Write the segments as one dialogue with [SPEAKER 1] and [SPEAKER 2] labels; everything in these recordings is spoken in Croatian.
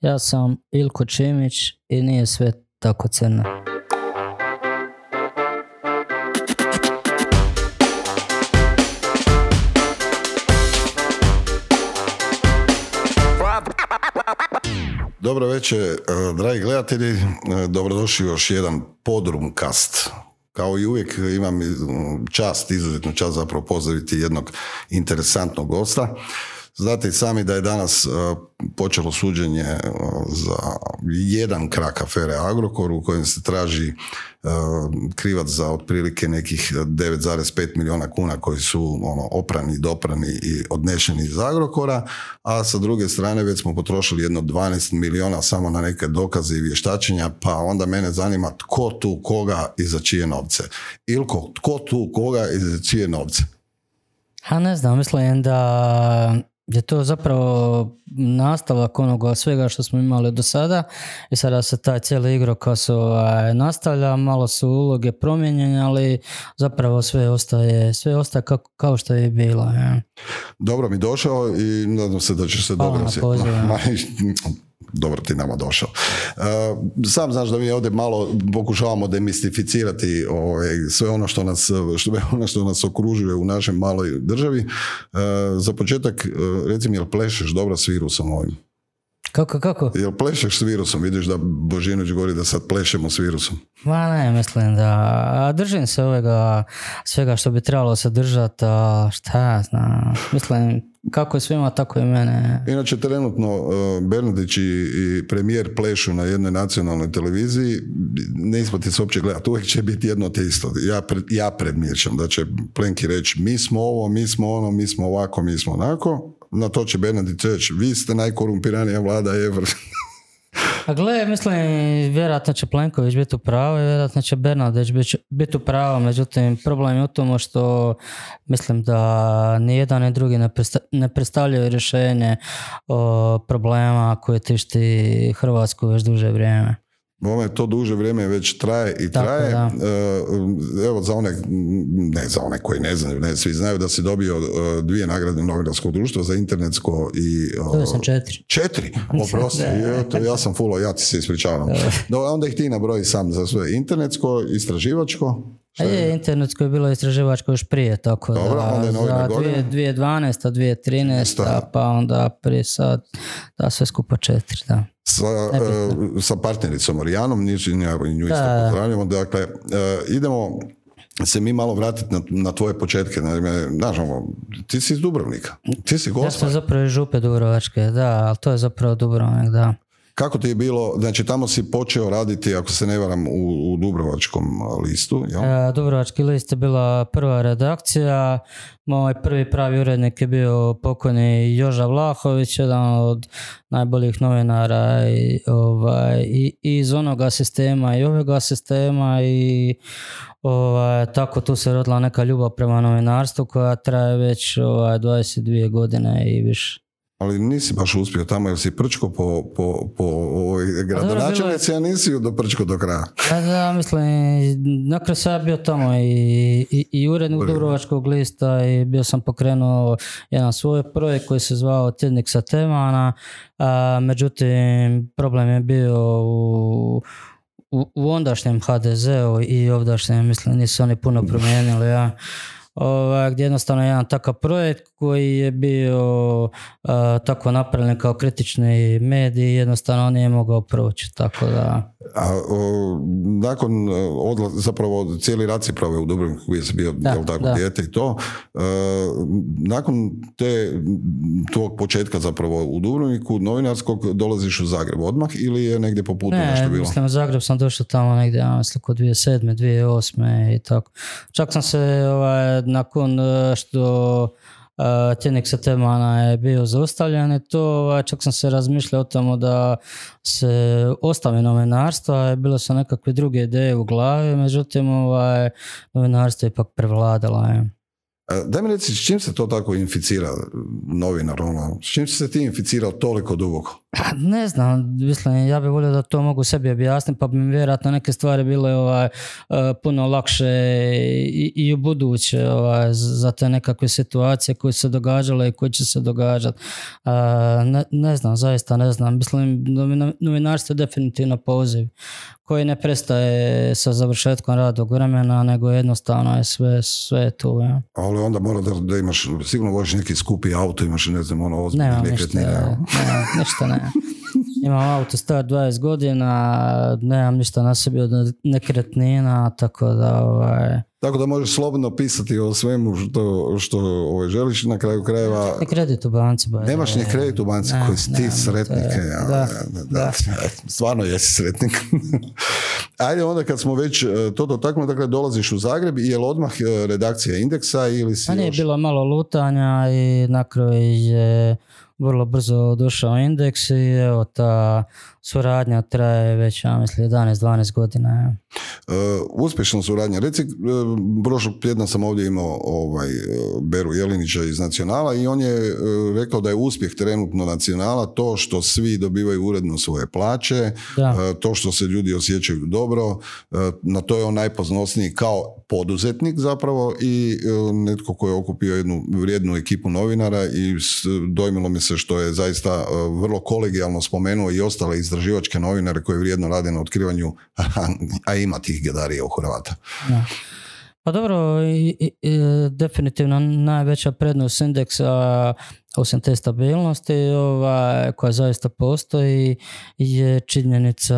[SPEAKER 1] Ja sam Ilko Čimić i nije sve tako crno.
[SPEAKER 2] Dobro večer, e, dragi gledatelji. E, Dobrodošli još jedan podrumkast. Kao i uvijek imam čast, izuzetnu čast zapravo pozdraviti jednog interesantnog gosta. Znate i sami da je danas uh, počelo suđenje uh, za jedan krak afere Agrokor u kojem se traži uh, krivac za otprilike nekih 9,5 milijuna kuna koji su ono, oprani, doprani i odnešeni iz Agrokora, a sa druge strane već smo potrošili jedno 12 milijuna samo na neke dokaze i vještačenja, pa onda mene zanima tko tu koga i za čije novce. Ilko, tko tu koga i za čije novce?
[SPEAKER 1] Ha ne znam, mislim da je to zapravo nastavak onoga svega što smo imali do sada i sada se taj cijeli igrokaz ovaj, nastavlja, malo su uloge promijenjene, ali zapravo sve ostaje, sve ostaje kako, kao što je bilo. Ja.
[SPEAKER 2] Dobro mi došao i nadam se da će se dobro dobro ti nama došao. Uh, sam znaš da mi ovdje malo pokušavamo demistificirati ovaj, sve ono što nas, što, ono što nas okružuje u našoj maloj državi. Uh, za početak, uh, reci mi, jel plešeš dobro s virusom ovim?
[SPEAKER 1] Kako, kako?
[SPEAKER 2] Jel plešeš s virusom? Vidiš da Božinović govori da sad plešemo s virusom.
[SPEAKER 1] Ma ne, mislim da držim se ovega svega što bi trebalo se držati, šta ja znam. Mislim, kako je svima, tako i mene.
[SPEAKER 2] Inače, trenutno uh, Bernardić i, premijer plešu na jednoj nacionalnoj televiziji. Ne isplati se uopće gledati. Uvijek će biti jedno te isto. Ja, ja predmirčam da će Plenki reći mi smo ovo, mi smo ono, mi smo ovako, mi smo onako na to će Bernardić reći, vi ste najkorumpiranija vlada ever.
[SPEAKER 1] A gle, mislim, vjerojatno će Plenković biti u pravu i vjerojatno će Bernardić biti u pravu, međutim, problem je u tomu što mislim da ni jedan ni drugi ne, predstavljaju rješenje o problema koje tišti Hrvatsku već duže vrijeme.
[SPEAKER 2] Bome, to duže vrijeme već traje i traje. E, evo, za one, ne za one koji ne znaju, ne, svi znaju da si dobio e, dvije nagrade novinarskog društva za internetsko i...
[SPEAKER 1] To sam četiri.
[SPEAKER 2] Četiri? Oprosti, ja, sam fulo, ja ti se ispričavam. Do, onda ih ti nabroji sam za sve. Internetsko, istraživačko,
[SPEAKER 1] a je, internetsko je bilo istraživačko još prije, tako
[SPEAKER 2] Dobro,
[SPEAKER 1] da,
[SPEAKER 2] onda je za
[SPEAKER 1] 2012. 2013. pa onda prije sad, da sve skupa četiri, da.
[SPEAKER 2] Sa, uh, sa partnericom Orijanom, nju isto pozdravljamo, dakle, uh, idemo se mi malo vratiti na, na tvoje početke. Znaš, ono, ti si iz Dubrovnika, ti si gospar. Ja
[SPEAKER 1] sam zapravo iz Župe Dubrovačke, da, ali to je zapravo Dubrovnik, da.
[SPEAKER 2] Kako ti je bilo, znači tamo si počeo raditi, ako se ne varam, u, u Dubrovačkom listu, jel?
[SPEAKER 1] E, Dubrovački list je bila prva redakcija, moj prvi pravi urednik je bio pokojni Joža Vlahović, jedan od najboljih novinara i, ovaj, i, iz onoga sistema i ovoga sistema i ovaj, tako tu se rodila neka ljubav prema novinarstvu koja traje već ovaj, 22 godine i više
[SPEAKER 2] ali nisi baš uspio tamo jer si prčko po, po, po ovoj gradonačelnici, a nisi do prčko do kraja.
[SPEAKER 1] Da, da, mislim, nakon sam bio tamo i, i, i urednik Dubrovačkog lista i bio sam pokrenuo jedan svoj projekt koji se zvao Tjednik sa temana, a, međutim problem je bio u u, u ondašnjem HDZ-u i ovdašnjem, mislim, nisu oni puno promijenili, ja ovaj, gdje jednostavno jedan takav projekt koji je bio tako napravljen kao kritični medij jednostavno nije mogao proći, tako da...
[SPEAKER 2] A nakon odla, zapravo cijeli rad si u Dubrovniku gdje si bio da, tako, da. dijete i to, nakon te tvog početka zapravo u Dubrovniku novinarskog dolaziš u Zagreb odmah ili je negdje po putu
[SPEAKER 1] ne,
[SPEAKER 2] nešto bilo?
[SPEAKER 1] mislim u Zagreb sam došao tamo negdje, ja mislim kod 2007. 2008. i tako. Čak sam se ovaj, nakon e, što uh, tjednik sa temana je bio zaustavljen i to ovaj, čak sam se razmišljao o tomu da se ostavi novinarstva, bilo su nekakve druge ideje u glavi, međutim ovaj, novinarstvo je ipak prevladalo. Je.
[SPEAKER 2] Daj mi reci, s čim se to tako inficira novinar? Ono? S čim si se ti inficirao toliko duboko?
[SPEAKER 1] Pa, ne znam, mislim, ja bih volio da to mogu sebi objasniti, pa bi mi vjerojatno neke stvari bile ovaj, e, puno lakše i, i u buduće ovaj, za te nekakve situacije koje se događale i koje će se događati. Ne, ne znam, zaista ne znam. Mislim, novinarstvo je definitivno poziv koji ne prestaje sa završetkom radnog vremena, nego jednostavno je sve, sve tu. Ja.
[SPEAKER 2] Ali onda mora da, da imaš, sigurno voziš neki skupi auto, imaš ne znam, ono ozbiljnih
[SPEAKER 1] Nema ništa, ne, ništa ne. Imam auto star 20 godina, nemam ništa na sebi od nekretnina, tako da ovaj...
[SPEAKER 2] Tako da možeš slobodno pisati o svemu što, što ovaj, želiš na kraju krajeva.
[SPEAKER 1] Ne kredit u banci. Ba,
[SPEAKER 2] Nemaš ni kredit u banci koji si ti sretnik. Da, da, Stvarno jesi sretnik. Ajde onda kad smo već e, to dotaknuli, dakle dolaziš u Zagreb i je li odmah e, redakcija indeksa ili si
[SPEAKER 1] A nije bilo malo lutanja i na kraju je vrlo brzo došao indeks i evo ta suradnja traje već, ja mislim, 11-12 godina.
[SPEAKER 2] Uh, uspješna suradnja. Reci, uh, prošlog tjedna sam ovdje imao ovaj, Beru Jelinića iz Nacionala i on je rekao da je uspjeh trenutno Nacionala to što svi dobivaju uredno svoje plaće, to što se ljudi osjećaju dobro, na to je on najpoznosniji kao poduzetnik zapravo i netko koji je okupio jednu vrijednu ekipu novinara i dojmilo mi se što je zaista vrlo kolegijalno spomenuo i ostale iz istraživačke novinare koji vrijedno rade na otkrivanju, a ima tih gedarija u Hrvata.
[SPEAKER 1] Pa dobro, i, i, definitivno najveća prednost indeksa osim te stabilnosti ovaj, koja zaista postoji je činjenica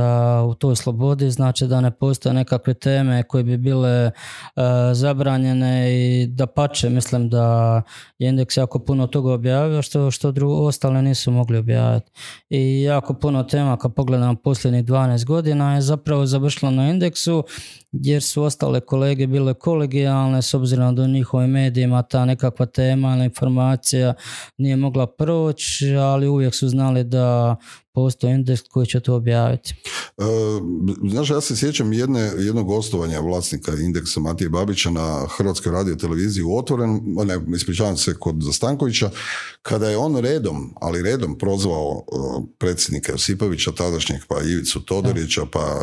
[SPEAKER 1] u toj slobodi znači da ne postoje nekakve teme koje bi bile uh, zabranjene i da pače mislim da je indeks jako puno toga objavio što, što drugo, ostale nisu mogli objaviti. I jako puno tema kad pogledam posljednjih 12 godina je zapravo završilo na indeksu jer su ostale kolege bile kolegijalne s obzirom da u njihovim medijima ta nekakva tema ili informacija nije mogla proći, ali uvijek su znali da postoji indeks koji će to objaviti.
[SPEAKER 2] E, znaš, ja se sjećam jedne, jednog gostovanja vlasnika indeksa Matije Babića na Hrvatskoj radio televiziji u Otvoren, ne, ispričavam se kod Zastankovića, kada je on redom, ali redom prozvao uh, predsjednika Josipovića, tadašnjeg, pa Ivicu Todorića, pa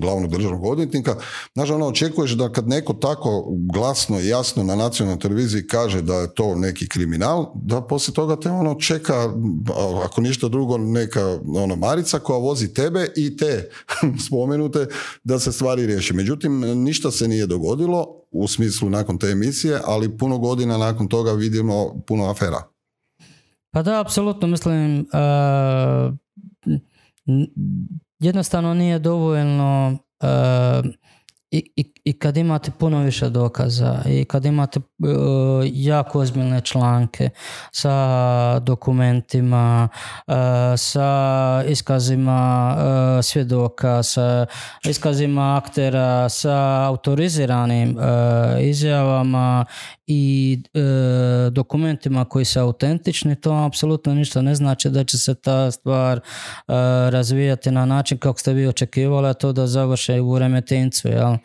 [SPEAKER 2] glavnog državnog odvjetnika, znaš, ono, očekuješ da kad neko tako glasno i jasno na nacionalnoj televiziji kaže da je to neki kriminal, da poslije toga te ono čeka, ako ništa drugo, neka ono, Marica koja vozi tebe i te spomenute da se stvari riješi. Međutim, ništa se nije dogodilo u smislu nakon te emisije, ali puno godina nakon toga vidimo puno afera.
[SPEAKER 1] Pa da, apsolutno mislim jednostavno nije dovoljno i, i, i kad imate puno više dokaza i kad imate uh, jako ozbiljne članke sa dokumentima, uh, sa iskazima uh, svjedoka, sa iskazima aktera, sa autoriziranim izjavama i dokumentima koji su autentični, to apsolutno ništa ne znači da će se ta stvar razvijati na način kako ste vi očekivali, a to da završe u Remetincu, jel?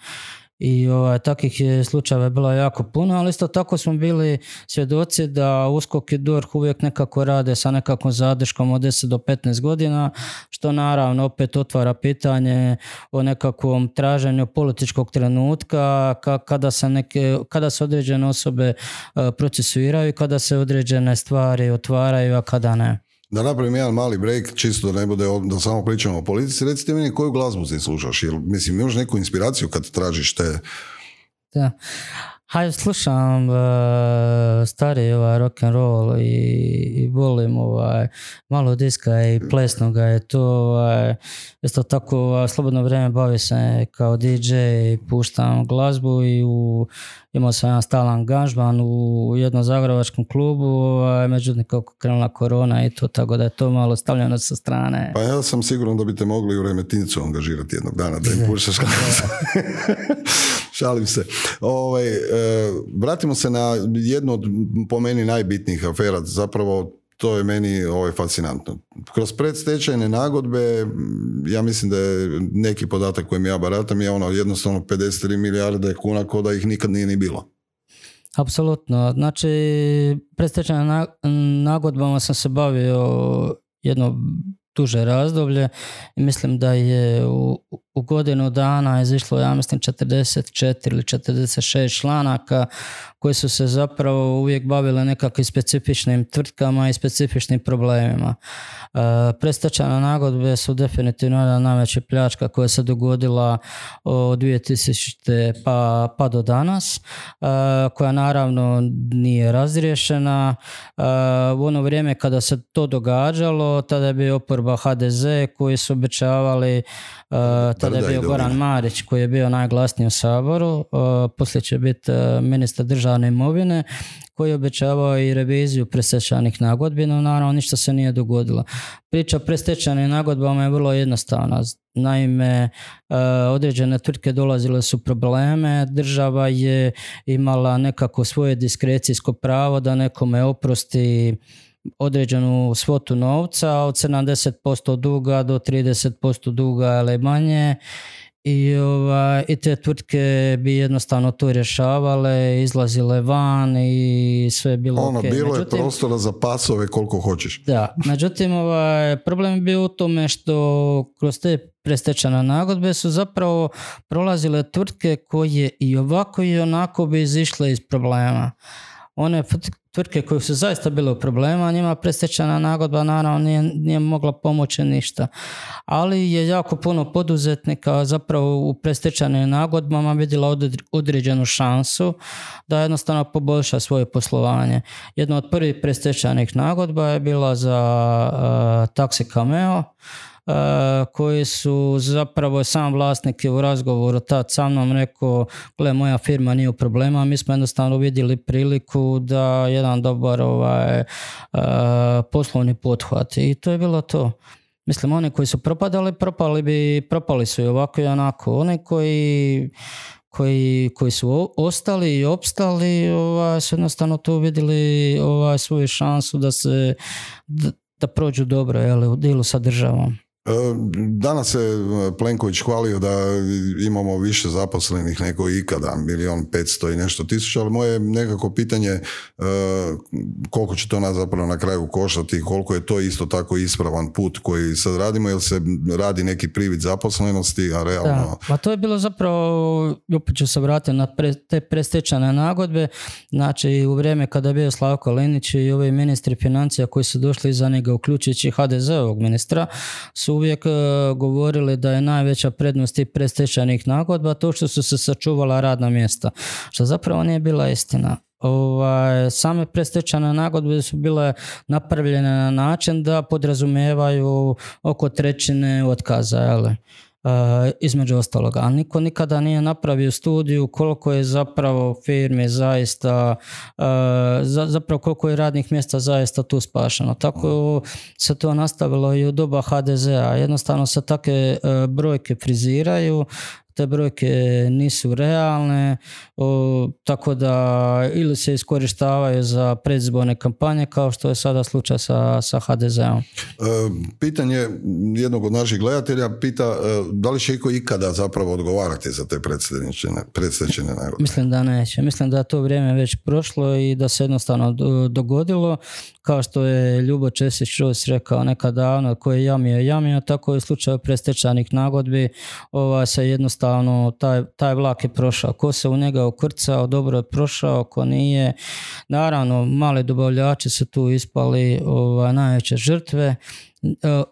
[SPEAKER 1] I ovaj, takvih je slučajeva bilo jako puno, ali isto tako smo bili svjedoci da USKOK i DORH uvijek nekako rade sa nekakvom zadrškom od 10 do 15 godina, što naravno opet otvara pitanje o nekakvom traženju političkog trenutka kada se, neke, kada se određene osobe eh, procesuiraju i kada se određene stvari otvaraju, a kada ne.
[SPEAKER 2] Da napravim jedan mali break, čisto da ne bude da samo pričamo o politici, recite meni koju glazbu si slušaš, jer mislim imaš neku inspiraciju kad tražiš te...
[SPEAKER 1] Da. Hajde, slušam uh, stari ovaj rock and roll i, i volim ovaj, malo diska i plesnoga je to ovaj, isto tako ovaj, slobodno vrijeme bavi se kao DJ i puštam glazbu i u, imao sam jedan stalan angažman u jednom zagrebačkom klubu ovaj, međutim kako krenula korona i to tako da je to malo stavljeno sa strane.
[SPEAKER 2] Pa ja sam siguran da bite mogli u Remetincu angažirati jednog dana da im puštaš Šalim se. Ovaj, e, vratimo se na jednu od po meni najbitnijih afera, zapravo to je meni ovaj, fascinantno. Kroz predstečajne nagodbe, ja mislim da je neki podatak kojim ja baratam je ono jednostavno 53 milijarde kuna ko da ih nikad nije ni bilo.
[SPEAKER 1] Apsolutno. Znači, predstečajnim nagodbama sam se bavio jedno duže razdoblje mislim da je u, u godinu dana izišlo, ja mislim, 44 ili 46 članaka koji su se zapravo uvijek bavile nekakvim specifičnim tvrtkama i specifičnim problemima. E, Prestačane nagodbe su definitivno jedna najveća pljačka koja se dogodila od 2000. pa, pa do danas, e, koja naravno nije razriješena. E, u ono vrijeme kada se to događalo, tada je bio oporba HDZ koji su obećavali tada je bio Goran Marić koji je bio najglasniji u Saboru, poslije će biti ministar državne imovine koji je obećavao i reviziju presečanih nagodbi, no naravno ništa se nije dogodilo. Priča o prestečanim nagodbama je vrlo jednostavna. Naime, određene tvrtke dolazile su probleme, država je imala nekako svoje diskrecijsko pravo da nekome oprosti određenu svotu novca od 70% duga do 30% duga ili manje. I, ovaj, i te tvrtke bi jednostavno to rješavale, izlazile van i sve je bilo
[SPEAKER 2] ono, bilo je prostora za pasove koliko hoćeš.
[SPEAKER 1] Da, međutim ovaj, problem je bio u tome što kroz te prestečane nagodbe su zapravo prolazile tvrtke koje i ovako i onako bi izišle iz problema one tvrtke koje su zaista bile u problema, njima prestečana nagodba naravno nije, nije mogla pomoći ništa. Ali je jako puno poduzetnika zapravo u prestečanim nagodbama vidjela određenu šansu da jednostavno poboljša svoje poslovanje. Jedna od prvih prestečanih nagodba je bila za uh, Taxi Cameo, koji su zapravo sam vlasnik je u razgovoru tad sa mnom rekao, gle moja firma nije u problema, mi smo jednostavno vidjeli priliku da jedan dobar ovaj, poslovni pothvat i to je bilo to. Mislim, oni koji su propadali, propali bi, propali su i ovako i onako. Oni koji koji, koji su ostali i opstali ovaj, su jednostavno tu vidjeli ovaj, svoju šansu da se da, da prođu dobro jel, u dilu sa državom.
[SPEAKER 2] Danas se e, Plenković hvalio da imamo više zaposlenih nego ikada, milion petsto i nešto tisuća, ali moje nekako pitanje e, koliko će to nas zapravo na kraju koštati, koliko je to isto tako ispravan put koji sad radimo, jer se radi neki privid zaposlenosti, a realno... Da,
[SPEAKER 1] pa to je bilo zapravo, opet ću se vratiti na te prestečane nagodbe, znači u vrijeme kada je bio Slavko Linić i ovi ministri financija koji su došli iza njega, uključujući HDZ-ovog ministra, su uvijek e, govorili da je najveća prednost tih predstečajnih nagodba to što su se sačuvala radna mjesta, što zapravo nije bila istina. Ovaj, same predstečajne nagodbe su bile napravljene na način da podrazumijevaju oko trećine otkaza. Jel? Eh, između ostaloga. A niko nikada nije napravio studiju koliko je zapravo firmi zaista, uh, zapravo koliko je radnih mjesta zaista tu spašeno. Tako se to nastavilo i u doba HDZ-a. Jednostavno se takve eh, brojke friziraju, te brojke nisu realne, tako da ili se iskorištavaju za predizborne kampanje kao što je sada slučaj sa, sa HDZ-om. E,
[SPEAKER 2] pitanje jednog od naših gledatelja pita e, da li će iko ikada zapravo odgovarati za te predstečene nagrade?
[SPEAKER 1] Mislim da neće. Mislim da je to vrijeme već prošlo i da se jednostavno dogodilo kao što je Ljubo Česić Čus rekao nekad davno, koji je jamio jamio, tako je u slučaju prestečanih nagodbi ova, se jednostavno taj, taj vlak je prošao. Ko se u njega ukrcao, dobro je prošao, ko nije. Naravno, mali dobavljači su tu ispali ovaj, najveće žrtve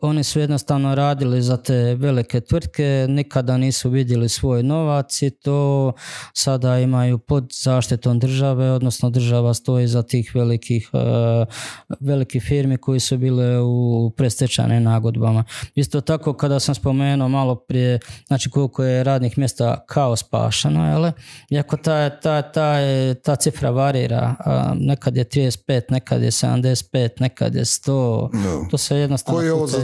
[SPEAKER 1] oni su jednostavno radili za te velike tvrtke, nikada nisu vidjeli svoj novac i to sada imaju pod zaštitom države, odnosno država stoji za tih velikih, e, velikih firmi koji su bile u prestečajnim nagodbama. Isto tako kada sam spomenuo malo prije, znači koliko je radnih mjesta kao spašeno, jel? iako ta, ta, ta, ta cifra varira, nekad je 35, nekad je 75, nekad je 100, to se jednostavno
[SPEAKER 2] je ovo za...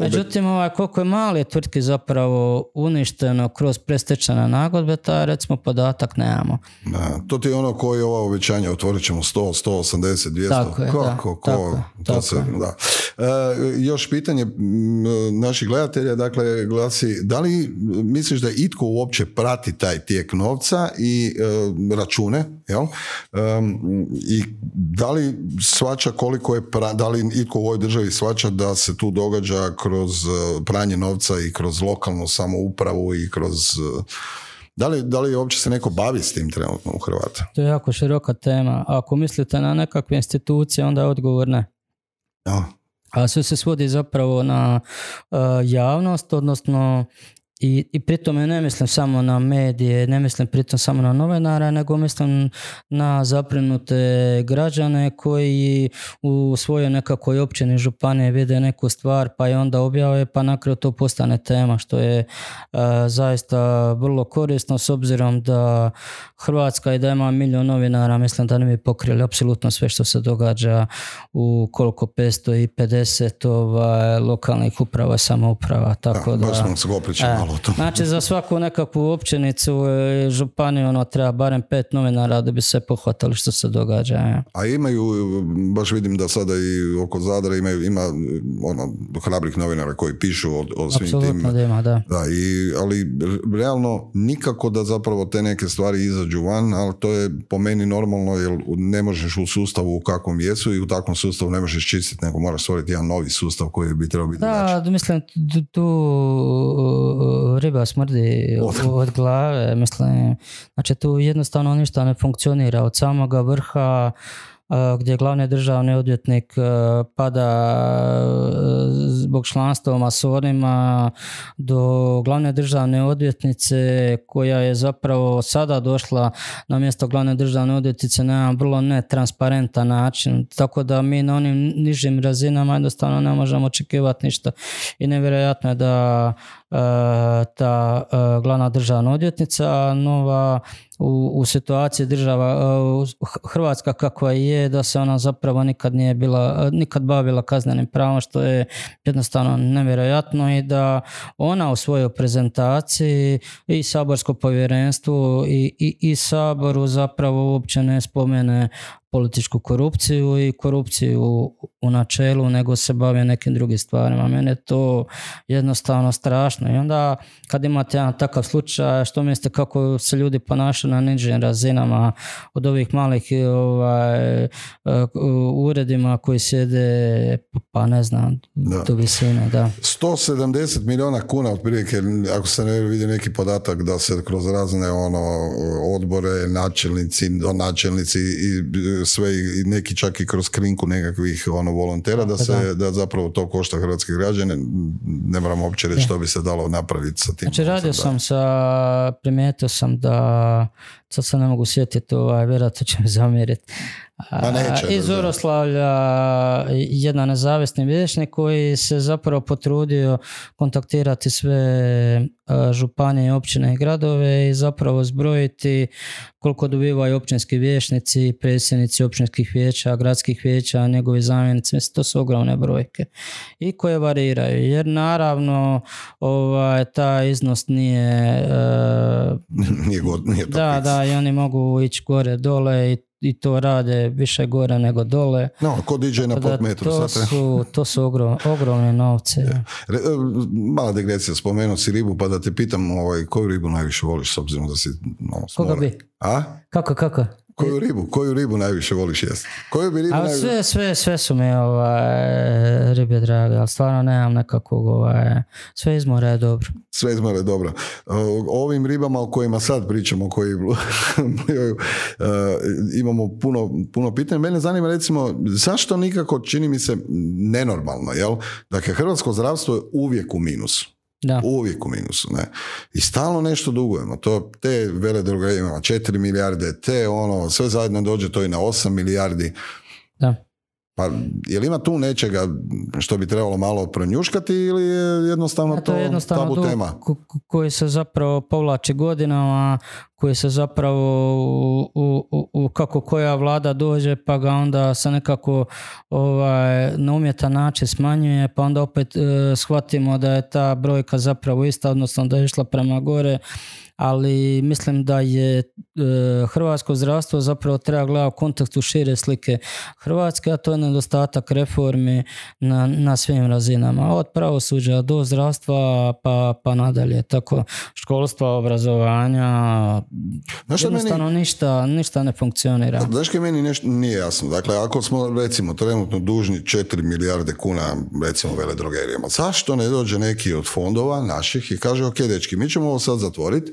[SPEAKER 1] Međutim, ovaj, koliko je mali tvrtki zapravo uništeno kroz prestečane nagodbe, ta recimo podatak nemamo.
[SPEAKER 2] Da, to ti je ono koji je ova obećanje, otvorit ćemo 100, 180, 200.
[SPEAKER 1] Tako je,
[SPEAKER 2] Kako,
[SPEAKER 1] da,
[SPEAKER 2] ko,
[SPEAKER 1] tako,
[SPEAKER 2] to
[SPEAKER 1] tako
[SPEAKER 2] se, da. E, još pitanje naših gledatelja, dakle, glasi, da li misliš da itko uopće prati taj tijek novca i e, račune, jel? Em, I da li svača koliko je, pra- da li itko u ovoj državi svača da se tu događa kroz e, pranje novca i kroz lokalnu samoupravu i kroz... e, da li, da li uopće se neko bavi s tim trenutno u Hrvata?
[SPEAKER 1] To je jako široka tema. Ako mislite na nekakve institucije, onda je odgovor ne.
[SPEAKER 2] Ja.
[SPEAKER 1] A sve se svodi zapravo na uh, javnost, odnosno i, i pri tome ne mislim samo na medije, ne mislim pritom samo na novinara, nego mislim na zaprinute građane koji u svojoj nekakvoj općini županije vide neku stvar pa i onda objave pa na kraju to postane tema što je uh, zaista vrlo korisno s obzirom da Hrvatska i da ima milion novinara mislim da ne bi pokrili apsolutno sve što se događa u koliko 550 ovaj, lokalnih uprava samouprava tako da,
[SPEAKER 2] baš smo se
[SPEAKER 1] E,
[SPEAKER 2] malo o tom.
[SPEAKER 1] Znači za svaku nekakvu općinicu i županiju ono treba barem pet novinara da bi se pohvatali što se događa. e.
[SPEAKER 2] A imaju, baš vidim da sada i oko Zadra imaju, ima ono, hrabrih novinara koji pišu o, o svim tim
[SPEAKER 1] da ima, da.
[SPEAKER 2] Da, i, ali realno nikako da zapravo te neke stvari izađu van, ali to je po meni normalno jer ne možeš u sustavu u kakvom jesu i u takvom sustavu ne možeš čistiti, nego moraš stvoriti jedan novi sustav koji bi trebao biti.
[SPEAKER 1] Da, mislim, tu, riba smrdi
[SPEAKER 2] Od-
[SPEAKER 1] od, glave, mislim, znači tu jednostavno ništa ne funkcionira od samoga vrha uh, gdje glavni državni odvjetnik uh, pada uh, zbog članstva u masonima do glavne državne odvjetnice koja je zapravo sada došla na mjesto glavne državne odvjetnice na jedan vrlo netransparentan način, tako da mi na onim nižim razinama jednostavno ne možemo očekivati ništa. I nevjerojatno je da e, ta e, glavna državna odvjetnica nova u, u situaciji država e, Hrvatska kakva je da se ona zapravo nikad nije bila nikad bavila kaznenim pravom što je jednostavno nevjerojatno i da ona u svojoj prezentaciji i saborsko povjerenstvo i, i, i saboru zapravo uopće ne spomene političku korupciju i korupciju u načelu, nego se bave nekim drugim stvarima. Mene je to jednostavno strašno. I onda kad imate jedan takav slučaj, što mislite kako se ljudi ponašaju na nižim razinama od ovih malih ovaj, u uredima koji sjede pa ne znam,
[SPEAKER 2] Da.
[SPEAKER 1] do visine, da.
[SPEAKER 2] 170 milijuna kuna otprilike, ako se ne vidi neki podatak da se kroz razne ono odbore, načelnici, donačelnici i sve i neki čak i kroz krinku nekakvih ono volontera da se da zapravo to košta hrvatske građane. Ne moramo uopće reći što bi se dalo napraviti sa tim.
[SPEAKER 1] Znači radio
[SPEAKER 2] da.
[SPEAKER 1] sam sa, primijetio sam da, sad se ne mogu sjetiti, ovaj, vjerojatno će mi zamjeriti.
[SPEAKER 2] Ma neće,
[SPEAKER 1] Iz. Oroslavlja jedan nezavisni vijećnik koji se zapravo potrudio kontaktirati sve a, županije, općine i gradove i zapravo zbrojiti koliko dobivaju općinski vijećnici, predsjednici općinskih vijeća, gradskih vijeća, njegovi zamjenici, mislim, to su ogromne brojke i koje variraju, jer naravno ovaj, taj iznos nije e,
[SPEAKER 2] nije, god, nije
[SPEAKER 1] da, da, i oni mogu ići gore, dole i, i to rade više gore nego dole.
[SPEAKER 2] No, ko diđe na pot metru.
[SPEAKER 1] to,
[SPEAKER 2] sad
[SPEAKER 1] su, to su ogrom, ogromni novci.
[SPEAKER 2] Re- e, mala digresija, spomenuo si ribu, pa da te pitam ovaj, koju ribu najviše voliš s obzirom da si s
[SPEAKER 1] Koga bi?
[SPEAKER 2] A?
[SPEAKER 1] Kako, kako?
[SPEAKER 2] Koju ribu? Koju ribu najviše voliš jesti? Koju bi ribu
[SPEAKER 1] A
[SPEAKER 2] najviše...
[SPEAKER 1] sve, sve, sve su mi ovaj, ribe drage, ali stvarno nemam nekakvog, ovaj, sve iz mora je dobro.
[SPEAKER 2] Sve iz mora je dobro. O ovim ribama o kojima sad pričamo, koji plivaju, e, imamo puno, puno pitanja. Mene zanima recimo, zašto nikako čini mi se nenormalno, jel? Dakle, hrvatsko zdravstvo je uvijek u minusu.
[SPEAKER 1] Da.
[SPEAKER 2] Uvijek u minusu, ne. I stalno nešto dugujemo. To, te vele droge imamo 4 milijarde, te ono, sve zajedno dođe to i na 8 milijardi.
[SPEAKER 1] Da.
[SPEAKER 2] Pa je li ima tu nečega što bi trebalo malo pronjuškati ili je jednostavno to, je jednostavno tabu tema?
[SPEAKER 1] koji se zapravo povlači godinama, koji se zapravo u, u, u, kako koja vlada dođe pa ga onda se nekako ovaj, na umjetan način smanjuje pa onda opet e, shvatimo da je ta brojka zapravo ista odnosno da je išla prema gore ali mislim da je e, hrvatsko zdravstvo zapravo treba gledati u kontekstu šire slike Hrvatske, a to je nedostatak reformi na, na svim razinama, od pravosuđa do zdravstva pa, pa nadalje, tako školstva, obrazovanja, jednostavno meni, ništa, ništa ne funkcionira.
[SPEAKER 2] Znaš kaj meni nešto nije jasno, dakle ako smo recimo trenutno dužni 4 milijarde kuna recimo veledrogerijama, zašto ne dođe neki od fondova naših i kaže ok dečki, mi ćemo ovo sad zatvoriti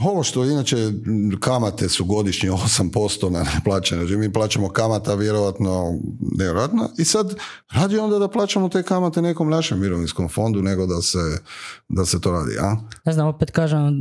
[SPEAKER 2] ovo što inače kamate su godišnje 8% na neplaćene, znači mi plaćamo kamata vjerojatno nevjerojatno i sad radi onda da plaćamo te kamate nekom našem mirovinskom fondu nego da se, da se to radi. A?
[SPEAKER 1] Ne znam, opet kažem,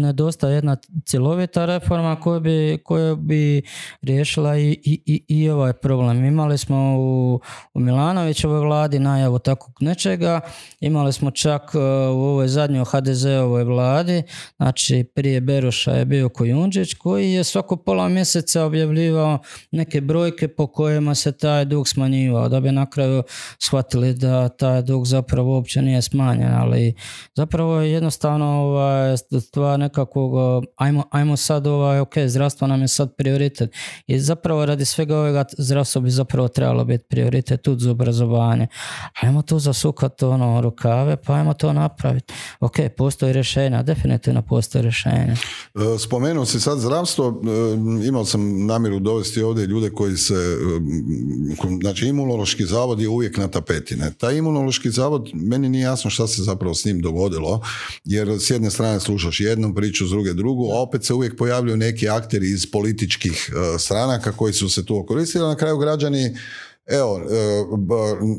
[SPEAKER 1] nedostaje jedna cjelovita reforma koja bi, koja bi riješila i, i, i, ovaj problem. Imali smo u, u Milanovićevoj vladi najavu takvog nečega, imali smo čak uh, u ovoj zadnjoj HDZ-ovoj vladi, znači prije Beroša je bio Kojundžić koji je svako pola mjeseca objavljivao neke brojke po kojima se taj dug smanjivao da bi na kraju shvatili da taj dug zapravo uopće nije smanjen ali zapravo je jednostavno ovaj, stvar nekakvog ajmo, ajmo sad ovaj, ok, zdravstvo nam je sad prioritet i zapravo radi svega ovoga zdravstvo bi zapravo trebalo biti prioritet tu za obrazovanje. Ajmo tu zasukati ono rukave pa ajmo to napraviti ok, postoji rješenja, definitivno postoji rješenja
[SPEAKER 2] E, spomenuo si sad zdravstvo, e, imao sam namjeru dovesti ovdje ljude koji se, e, znači imunološki zavod je uvijek na tapetine. Taj imunološki zavod, meni nije jasno šta se zapravo s njim dogodilo, jer s jedne strane slušaš jednu priču, s druge drugu, a opet se uvijek pojavljuju neki akteri iz političkih stranaka koji su se tu okoristili, na kraju građani Evo,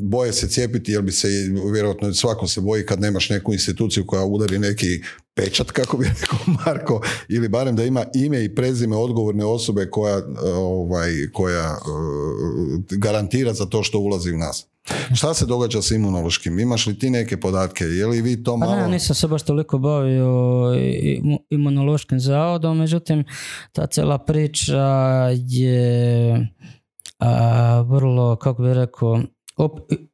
[SPEAKER 2] boje se cijepiti jer bi se, vjerojatno svakom se boji kad nemaš neku instituciju koja udari neki pečat, kako bi rekao Marko, ili barem da ima ime i prezime odgovorne osobe koja, ovaj, koja uh, garantira za to što ulazi u nas. Šta se događa s imunološkim? Imaš li ti neke podatke? Je li vi to pa malo...
[SPEAKER 1] ne, nisam se baš toliko bavio imunološkim zavodom, međutim, ta cijela priča je vrlo, kako bi rekao,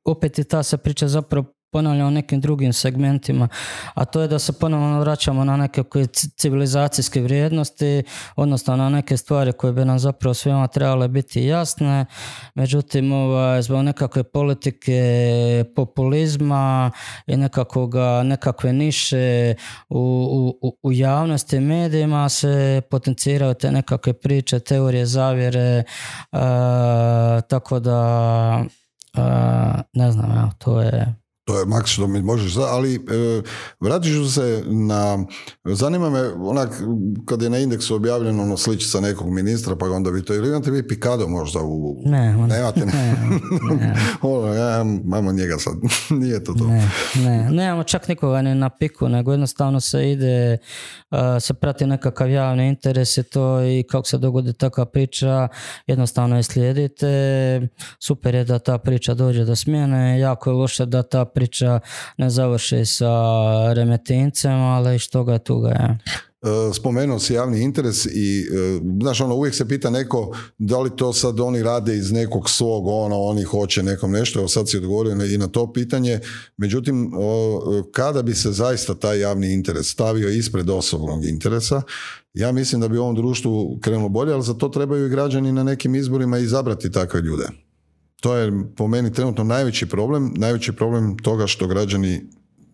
[SPEAKER 1] opet je ta se priča zapravo ponavljam o nekim drugim segmentima, a to je da se ponovno vraćamo na neke civilizacijske vrijednosti, odnosno na neke stvari koje bi nam zapravo svima trebale biti jasne, međutim ovaj, zbog nekakve politike populizma i nekakvoga, nekakve niše u, u, u javnosti i medijima se potenciraju te nekakve priče, teorije zavjere, tako da ne znam, evo, to je
[SPEAKER 2] to je maks što mi možeš, ali e, vratit ću se na, zanima me onak kad je na indeksu objavljeno ono sličica nekog ministra, pa onda vi to, ili imate vi Pikado možda u...
[SPEAKER 1] Ne, on,
[SPEAKER 2] nemate, ne, ne. ono, ja, njega sad, nije to to.
[SPEAKER 1] Ne, ne, nemamo čak nikoga ni na piku, nego jednostavno se ide, uh, se prati nekakav javni interes i to i kako se dogodi takva priča, jednostavno je slijedite, super je da ta priča dođe do smjene, jako je loše da ta priča ne završi sa remetincem, ali što ga tuga je.
[SPEAKER 2] Spomenuo si javni interes i e, znaš ono uvijek se pita neko da li to sad oni rade iz nekog svog ono oni hoće nekom nešto evo sad si odgovorio i na to pitanje međutim kada bi se zaista taj javni interes stavio ispred osobnog interesa ja mislim da bi u ovom društvu krenulo bolje ali za to trebaju i građani na nekim izborima izabrati takve ljude to je po meni trenutno najveći problem, najveći problem toga što građani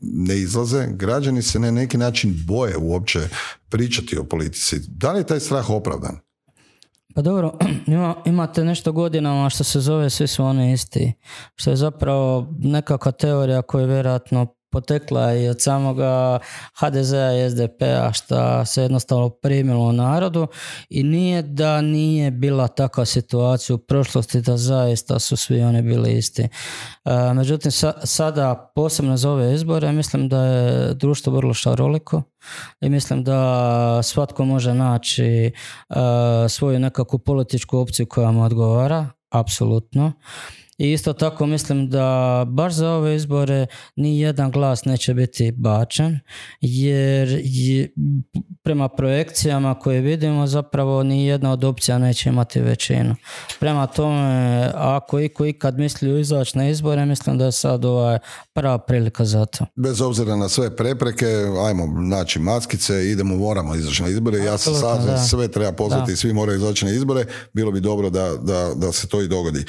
[SPEAKER 2] ne izlaze, građani se na neki način boje uopće pričati o politici. Da li je taj strah opravdan?
[SPEAKER 1] Pa dobro, ima, imate nešto godinama što se zove svi su oni isti, što je zapravo nekakva teorija koja je vjerojatno potekla i od samoga HDZ-a i SDP-a što se jednostavno primilo narodu i nije da nije bila takva situacija u prošlosti da zaista su svi oni bili isti. E, međutim, sada posebno za ove izbore mislim da je društvo vrlo šaroliko i mislim da svatko može naći e, svoju nekakvu političku opciju koja mu odgovara apsolutno. I isto tako mislim da baš za ove izbore ni jedan glas neće biti bačen jer je, prema projekcijama koje vidimo zapravo ni jedna od opcija neće imati većinu. Prema tome, ako iko ikad misli izaći na izbore, mislim da je sad ovaj prava prilika za to.
[SPEAKER 2] Bez obzira na sve prepreke, ajmo naći maskice, idemo, moramo izaći na izbore. Ja se sad sve treba pozvati, svi moraju izaći na izbore. Bilo bi dobro da, da, da se to i dogodi.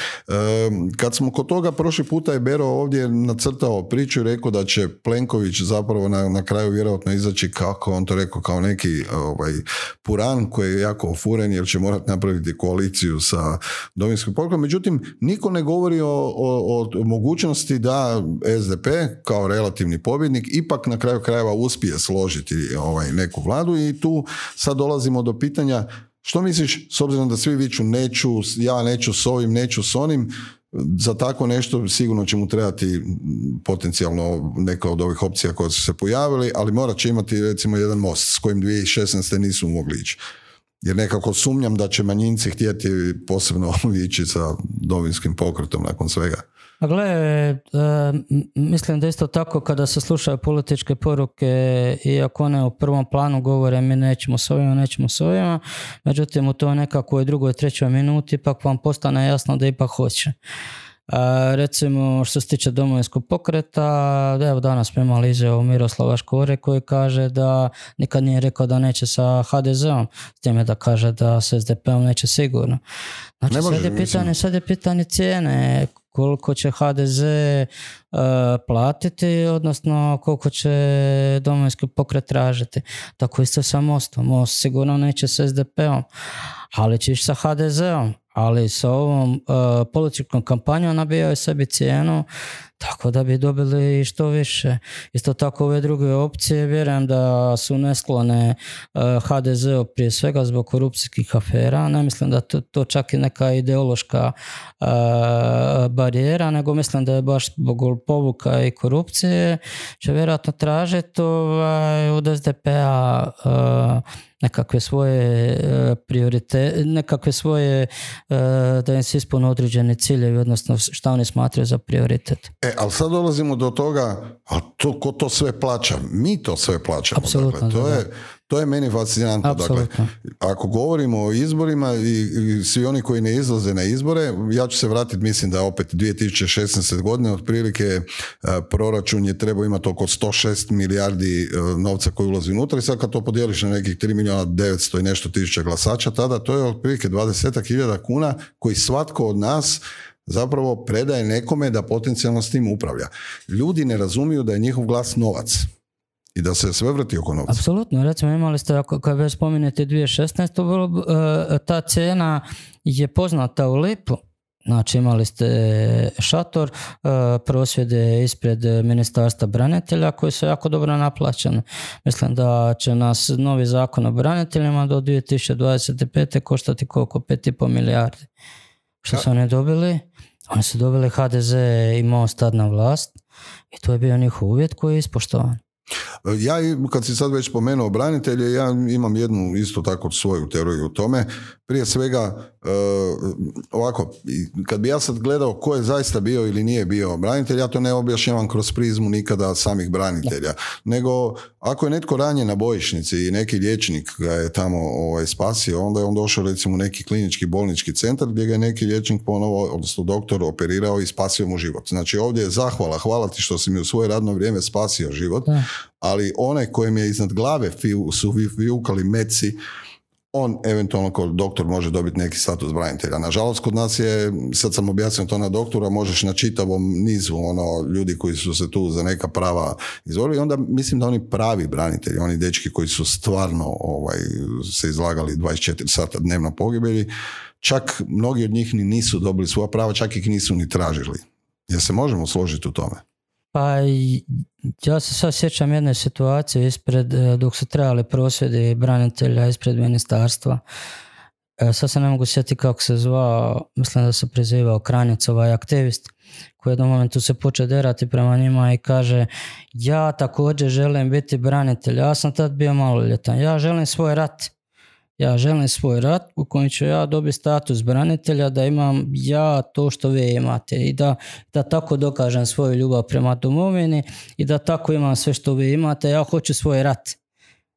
[SPEAKER 2] Kad smo kod toga, prošli puta je Bero ovdje nacrtao priču i rekao da će Plenković zapravo na, na kraju vjerojatno izaći kako on to rekao kao neki ovaj, puran koji je jako ofuren jer će morati napraviti koaliciju sa Dominskim pokretom. Međutim, niko ne govori o, o, o mogućnosti da SDP kao relativni pobjednik ipak na kraju krajeva uspije složiti ovaj, neku vladu i tu sad dolazimo do pitanja što misliš, s obzirom da svi viču neću, ja neću s ovim, neću s onim, za tako nešto sigurno će mu trebati potencijalno neka od ovih opcija koje su se pojavili, ali morat će imati recimo jedan most s kojim 2016. nisu mogli ići. Jer nekako sumnjam da će manjinci htjeti posebno ići sa dovinskim pokretom nakon svega.
[SPEAKER 1] A gle, e, mislim da isto tako kada se slušaju političke poruke, iako one u prvom planu govore mi nećemo s ovima, nećemo s ovima, međutim u toj nekakvoj drugoj, trećoj minuti ipak vam postane jasno da ipak hoće. A, recimo što se tiče domovinskog pokreta, evo danas smo imali izjavu Miroslava Škore koji kaže da nikad nije rekao da neće sa HDZ-om, s time da kaže da s SDP-om neće sigurno. Znači sad je, pitanje, sad je pitanje cijene, koliko će HDZ uh, platiti, odnosno koliko će domovinski pokret tražiti. Tako isto sa Mostom. Most sigurno neće s SDP-om, ali će sa HDZ-om ali sa ovom uh, političkom kampanjom nabijaju sebi cijenu tako da bi dobili što više. Isto tako ove druge opcije vjerujem da su nesklone uh, HDZ-u prije svega zbog korupcijskih afera. Ne mislim da to, to čak i neka ideološka uh, barijera, nego mislim da je baš zbog povuka i korupcije će vjerojatno tražiti ovaj, od SDP-a nekakve svoje e, prioritete, nekakve svoje e, da im se ispune određene ciljevi, odnosno šta oni smatraju za prioritet.
[SPEAKER 2] E, ali sad dolazimo do toga, a to, ko to sve plaća? Mi to sve plaćamo.
[SPEAKER 1] Apsolutno,
[SPEAKER 2] dakle, to je to je meni fascinantno. Dakle, ako govorimo o izborima i, svi oni koji ne izlaze na izbore, ja ću se vratiti, mislim da opet 2016. godine otprilike e, proračun je trebao imati oko 106 milijardi e, novca koji ulazi unutra i sad kad to podijeliš na nekih 3 milijuna 900 i nešto tisuća glasača, tada to je otprilike 20 hiljada kuna koji svatko od nas zapravo predaje nekome da potencijalno s tim upravlja. Ljudi ne razumiju da je njihov glas novac i da se sve vrti oko novca.
[SPEAKER 1] Apsolutno, recimo imali ste, ako kad već spominjete 2016. E, ta cena je poznata u lipu. Znači imali ste šator, e, prosvjede ispred ministarstva branitelja koji su jako dobro naplaćeni. Mislim da će nas novi zakon o braniteljima do 2025. koštati koliko? 5,5 milijardi. Što su oni dobili? Oni su dobili HDZ i Most tad na vlast i to je bio njihov uvjet koji je ispoštovan.
[SPEAKER 2] Ja, kad si sad već spomenuo branitelje, ja imam jednu isto tako svoju teoriju u tome. Prije svega, e, ovako, kad bi ja sad gledao ko je zaista bio ili nije bio branitelj, ja to ne objašnjavam kroz prizmu nikada samih branitelja. Nego, ako je netko ranjen na bojišnici i neki liječnik ga je tamo ovaj, spasio, onda je on došao recimo u neki klinički bolnički centar gdje ga je neki liječnik ponovo, odnosno doktor, operirao i spasio mu život. Znači ovdje je zahvala, hvala ti što si mi u svoje radno vrijeme spasio život, ali onaj kojem je iznad glave su vijukali meci, on eventualno kao doktor može dobiti neki status branitelja. Nažalost, kod nas je, sad sam objasnio to na doktora, možeš na čitavom nizu ono, ljudi koji su se tu za neka prava izvorili. Onda mislim da oni pravi branitelji, oni dečki koji su stvarno ovaj, se izlagali 24 sata dnevno pogibelji, čak mnogi od njih ni nisu dobili svoja prava, čak ih nisu ni tražili. Jer se možemo složiti u tome.
[SPEAKER 1] Pa ja se sad sjećam jedne situacije ispred, e, dok su trebali prosvjedi branitelja ispred ministarstva. E, sad se ne mogu sjetiti kako se zvao, mislim da se prezivao Kranjac, ovaj aktivist, koji jednom momentu se poče derati prema njima i kaže ja također želim biti branitelj, ja sam tad bio maloljetan, ja želim svoj rat. Ja želim svoj rat u kojem ću ja dobiti status branitelja, da imam ja to što vi imate i da, da tako dokažem svoju ljubav prema domovini i da tako imam sve što vi imate. Ja hoću svoj rat.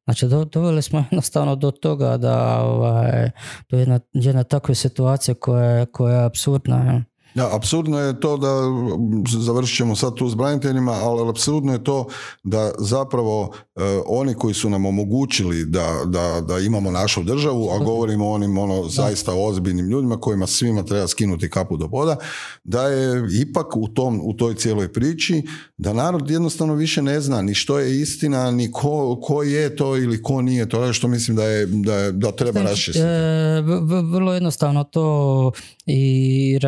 [SPEAKER 1] Znači, doveli smo jednostavno do toga da ovaj, do jedna, jedna takve situacije koja, koja je absurdna.
[SPEAKER 2] Ja, apsurdno je to da, završit ćemo sad tu s braniteljima, ali apsurdno je to da zapravo e, oni koji su nam omogućili da, da, da imamo našu državu, a govorimo o onim ono, zaista ozbiljnim ljudima kojima svima treba skinuti kapu do poda, da je ipak u, tom, u toj cijeloj priči da narod jednostavno više ne zna ni što je istina, ni ko, ko je to ili ko nije to, što mislim da, je, da, je, da treba raščistiti.
[SPEAKER 1] E, vrlo jednostavno to i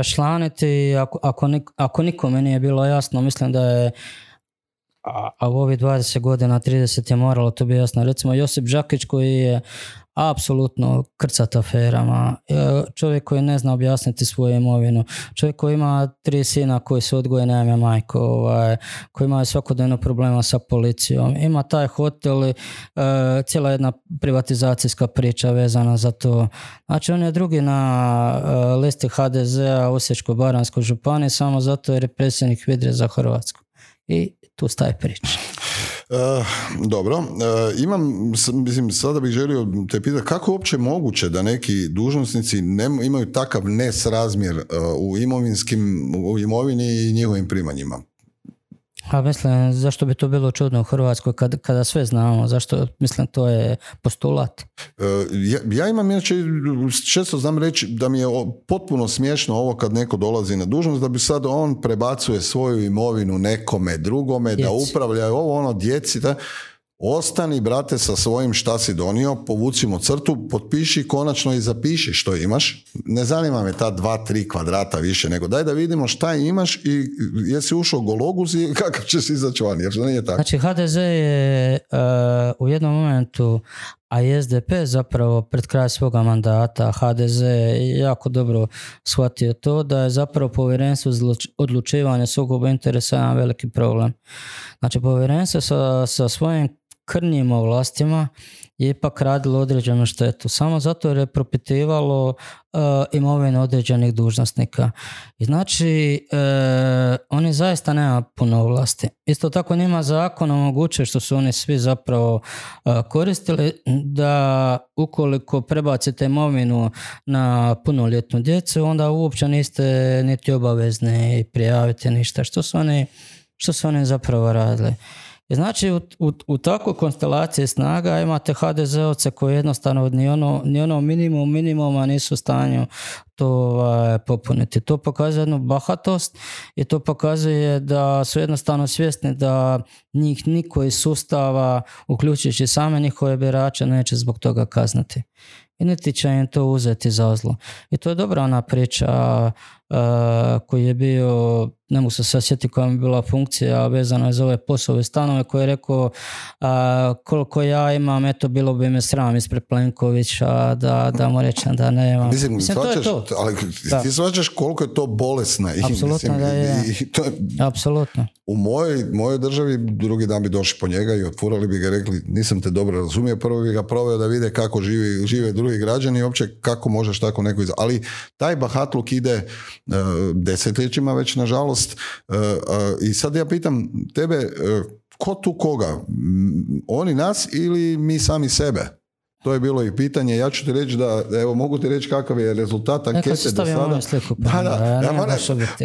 [SPEAKER 1] rašlaniti, ako, ako, ako nikome nije bilo jasno, mislim da je a, a u ovih 20 godina, 30 je moralo to biti jasno. Recimo Josip Đakić koji je apsolutno krcat aferama, e, čovjek koji ne zna objasniti svoju imovinu, čovjek koji ima tri sina koji se odgoje nema majko, ovaj, koji ima svakodnevno problema sa policijom, ima taj hotel, e, cijela jedna privatizacijska priča vezana za to. Znači on je drugi na e, listi HDZ-a Osječko-Baranskoj županiji samo zato jer je predsjednik Vidre za Hrvatsku. I tu staje priča.
[SPEAKER 2] Uh, dobro, uh, imam, mislim, sada bih želio te pitati kako je uopće moguće da neki dužnosnici ne, imaju takav nesrazmjer uh, u imovinskim, u imovini i njihovim primanjima?
[SPEAKER 1] A mislim, zašto bi to bilo čudno u Hrvatskoj kad, kada sve znamo? Zašto, mislim, to je postulat? E,
[SPEAKER 2] ja, ja imam, inače, često znam reći da mi je potpuno smiješno ovo kad neko dolazi na dužnost, da bi sad on prebacuje svoju imovinu nekome drugome, da upravlja ovo ono djeci, da, Ostani, brate, sa svojim šta si donio, povucimo crtu, potpiši konačno i zapiši što imaš. Ne zanima me ta dva, tri kvadrata više, nego daj da vidimo šta imaš i jesi ušao gologuz i kakav će se izaći van, jer nije tako.
[SPEAKER 1] Znači, HDZ je uh, u jednom momentu, a i SDP zapravo pred kraj svoga mandata HDZ je jako dobro shvatio to da je zapravo povjerenstvo odlučivanja sukoba interesa jedan veliki problem. Znači povjerenstvo sa, sa svojim krnjim ovlastima je ipak radilo određenu štetu. Samo zato jer je propitivalo uh, imovinu određenih dužnosnika. I znači, uh, oni zaista nema puno ovlasti. Isto tako njima zakon omogućuje što su oni svi zapravo uh, koristili da ukoliko prebacite imovinu na punoljetnu djecu, onda uopće niste niti obavezni prijaviti ništa. Što su oni, što su oni zapravo radili? Znači u, u, u takvoj konstelaciji snaga imate HDZ-ovce koji jednostavno ni ono, ni ono minimum minimuma nisu u stanju to ovaj, popuniti. To pokazuje jednu bahatost i to pokazuje da su jednostavno svjesni da njih niko iz sustava, uključujući same njihove birače, neće zbog toga kaznati. I niti će im to uzeti za zlo. I to je dobra ona priča koji je bio ne mogu se sad sjetiti koja mi je bila funkcija vezana je za ove poslove stanove koje je rekao koliko ja imam, eto bilo bi me sram ispred Plenkovića da, da mu rećem da nema.
[SPEAKER 2] Mislim, mislim to je to. Ali ti svačaš koliko je to bolesna.
[SPEAKER 1] Apsolutno da je. Apsolutno.
[SPEAKER 2] U mojoj, mojoj državi drugi dan bi došli po njega i otvorili bi ga rekli nisam te dobro razumio, prvo bi ga proveo da vide kako živi, žive drugi građani i uopće kako možeš tako neko iz... Ali taj bahatluk ide desetljećima već nažalost E, e, I sad ja pitam tebe, e, ko tu koga? Oni nas ili mi sami sebe? To je bilo i pitanje. Ja ću ti reći da, evo, mogu ti reći kakav je rezultat ankete do sada.
[SPEAKER 1] Sliku, pa, da, da, ja, moram,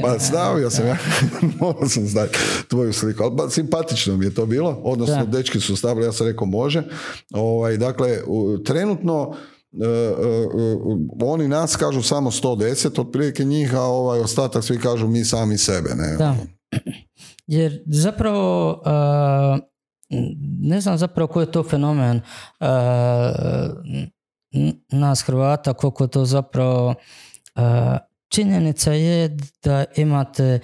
[SPEAKER 2] pa stavio sam, ja, morao sam znati tvoju sliku, ali simpatično mi je to bilo, odnosno dečki su stavili, ja sam rekao može. Ovaj, dakle, trenutno E, e, e, oni nas kažu samo 110 otprilike njih, a ovaj ostatak svi kažu mi sami sebe. Ne?
[SPEAKER 1] Da. Jer zapravo ne znam zapravo koji je to fenomen nas Hrvata, koliko to zapravo činjenica je da imate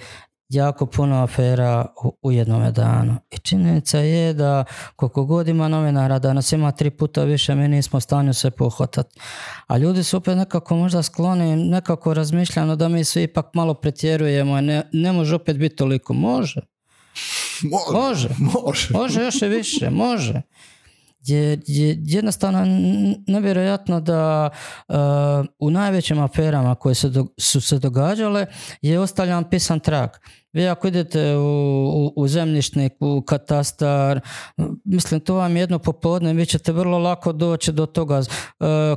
[SPEAKER 1] jako puno afera u, u jednom danu. I činjenica je da koliko god ima novinara, da nas ima tri puta više, mi nismo u stanju se pohvatati. A ljudi su opet nekako možda skloni, nekako razmišljano da mi svi ipak malo pretjerujemo, ne, ne može opet biti toliko. Može.
[SPEAKER 2] Može.
[SPEAKER 1] Može. Može, još i više. Može. Je, je jednostavno nevjerojatno da u najvećim aferama koje se su se događale je ostavljan pisan trag. Vi ako idete u, u, u zemljišnik, u katastar, mislim to vam jedno popodne, vi ćete vrlo lako doći do toga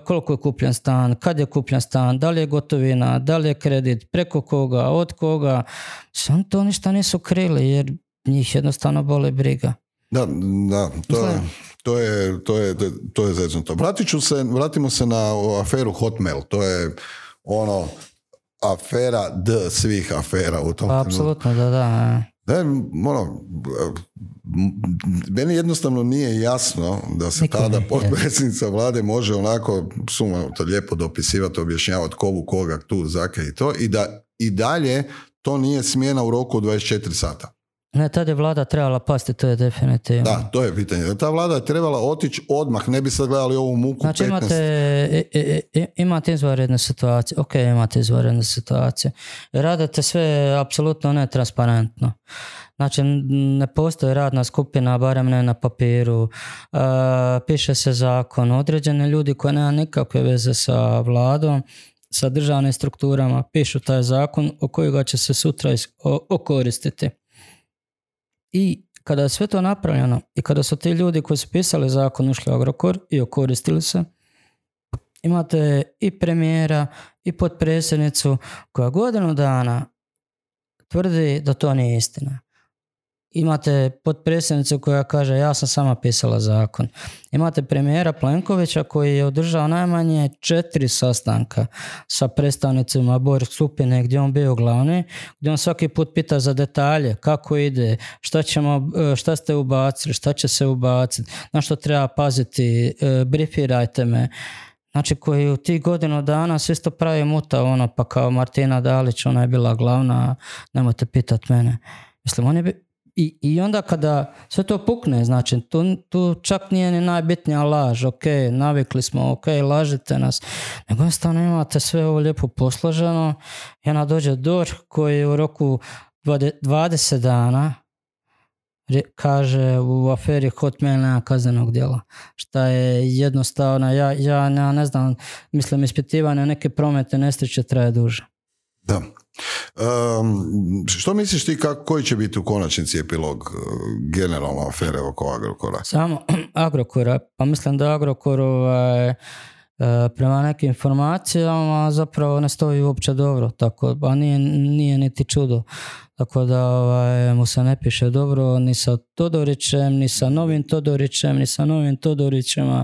[SPEAKER 1] koliko je kupljen stan, kad je kupljen stan, da li je gotovina, da li je kredit, preko koga, od koga. Sam to ništa nisu krili jer njih jednostavno bole briga.
[SPEAKER 2] Da, da, to je, to je, to je, to je zeznuto. Vratit ću se, vratimo se na aferu Hotmail. To je ono afera d svih afera u tom
[SPEAKER 1] pa, Apsolutno, da, da.
[SPEAKER 2] Da, ono, meni jednostavno nije jasno da se tada potpredsjednica vlade može onako sumano to lijepo dopisivati, objašnjavati kovu koga tu zake i to i da i dalje to nije smjena u roku od 24 sata.
[SPEAKER 1] Ne, tada je vlada trebala pasti, to je definitivno.
[SPEAKER 2] Da, to je pitanje. Ta vlada je trebala otići odmah, ne bi sad gledali ovu muku
[SPEAKER 1] Znači imate, e, e, e, imate izvanredne situacije, ok, imate izvanredne situacije. Radite sve apsolutno netransparentno. Znači, ne postoji radna skupina, barem ne na papiru. piše se zakon. Određene ljudi koji nema nikakve veze sa vladom, sa državnim strukturama, pišu taj zakon o kojega će se sutra okoristiti. I kada je sve to napravljeno i kada su ti ljudi koji su pisali zakon ušli u Agrokor i okoristili se, imate i premijera i potpredsjednicu koja godinu dana tvrdi da to nije istina. Imate potpredsjednicu koja kaže ja sam sama pisala zakon. Imate premijera Plenkovića koji je održao najmanje četiri sastanka sa predstavnicima Borg skupine gdje on bio glavni, gdje on svaki put pita za detalje, kako ide, šta, ćemo, šta ste ubacili, šta će se ubaciti, na što treba paziti, e, brifirajte me. Znači koji u tih godinu dana sve isto pravi muta ono pa kao Martina Dalić ona je bila glavna nemojte pitat mene. Mislim on je i, I onda kada sve to pukne, znači tu, tu čak nije ni najbitnija laž, ok, navikli smo, ok, lažite nas, nego jednostavno imate sve ovo lijepo posloženo ona dođe DORH koji u roku 20 dana kaže u aferi Hotmail nema kaznenog djela. Šta je jednostavno, ja, ja ne znam, mislim ispitivanje neke promete nesreće traje duže.
[SPEAKER 2] Da. Što misliš ti kako, koji će biti u konačnici epilog uh, generalno afere oko Agrokora?
[SPEAKER 1] Samo Agrokora, pa mislim da Agrokor ovaj, prema nekim informacijama zapravo ne stoji uopće dobro, tako, a nije, nije niti čudo. Tako da ovaj, mu se ne piše dobro ni sa Todorićem, ni sa novim Todorićem, ni sa novim Todorićima.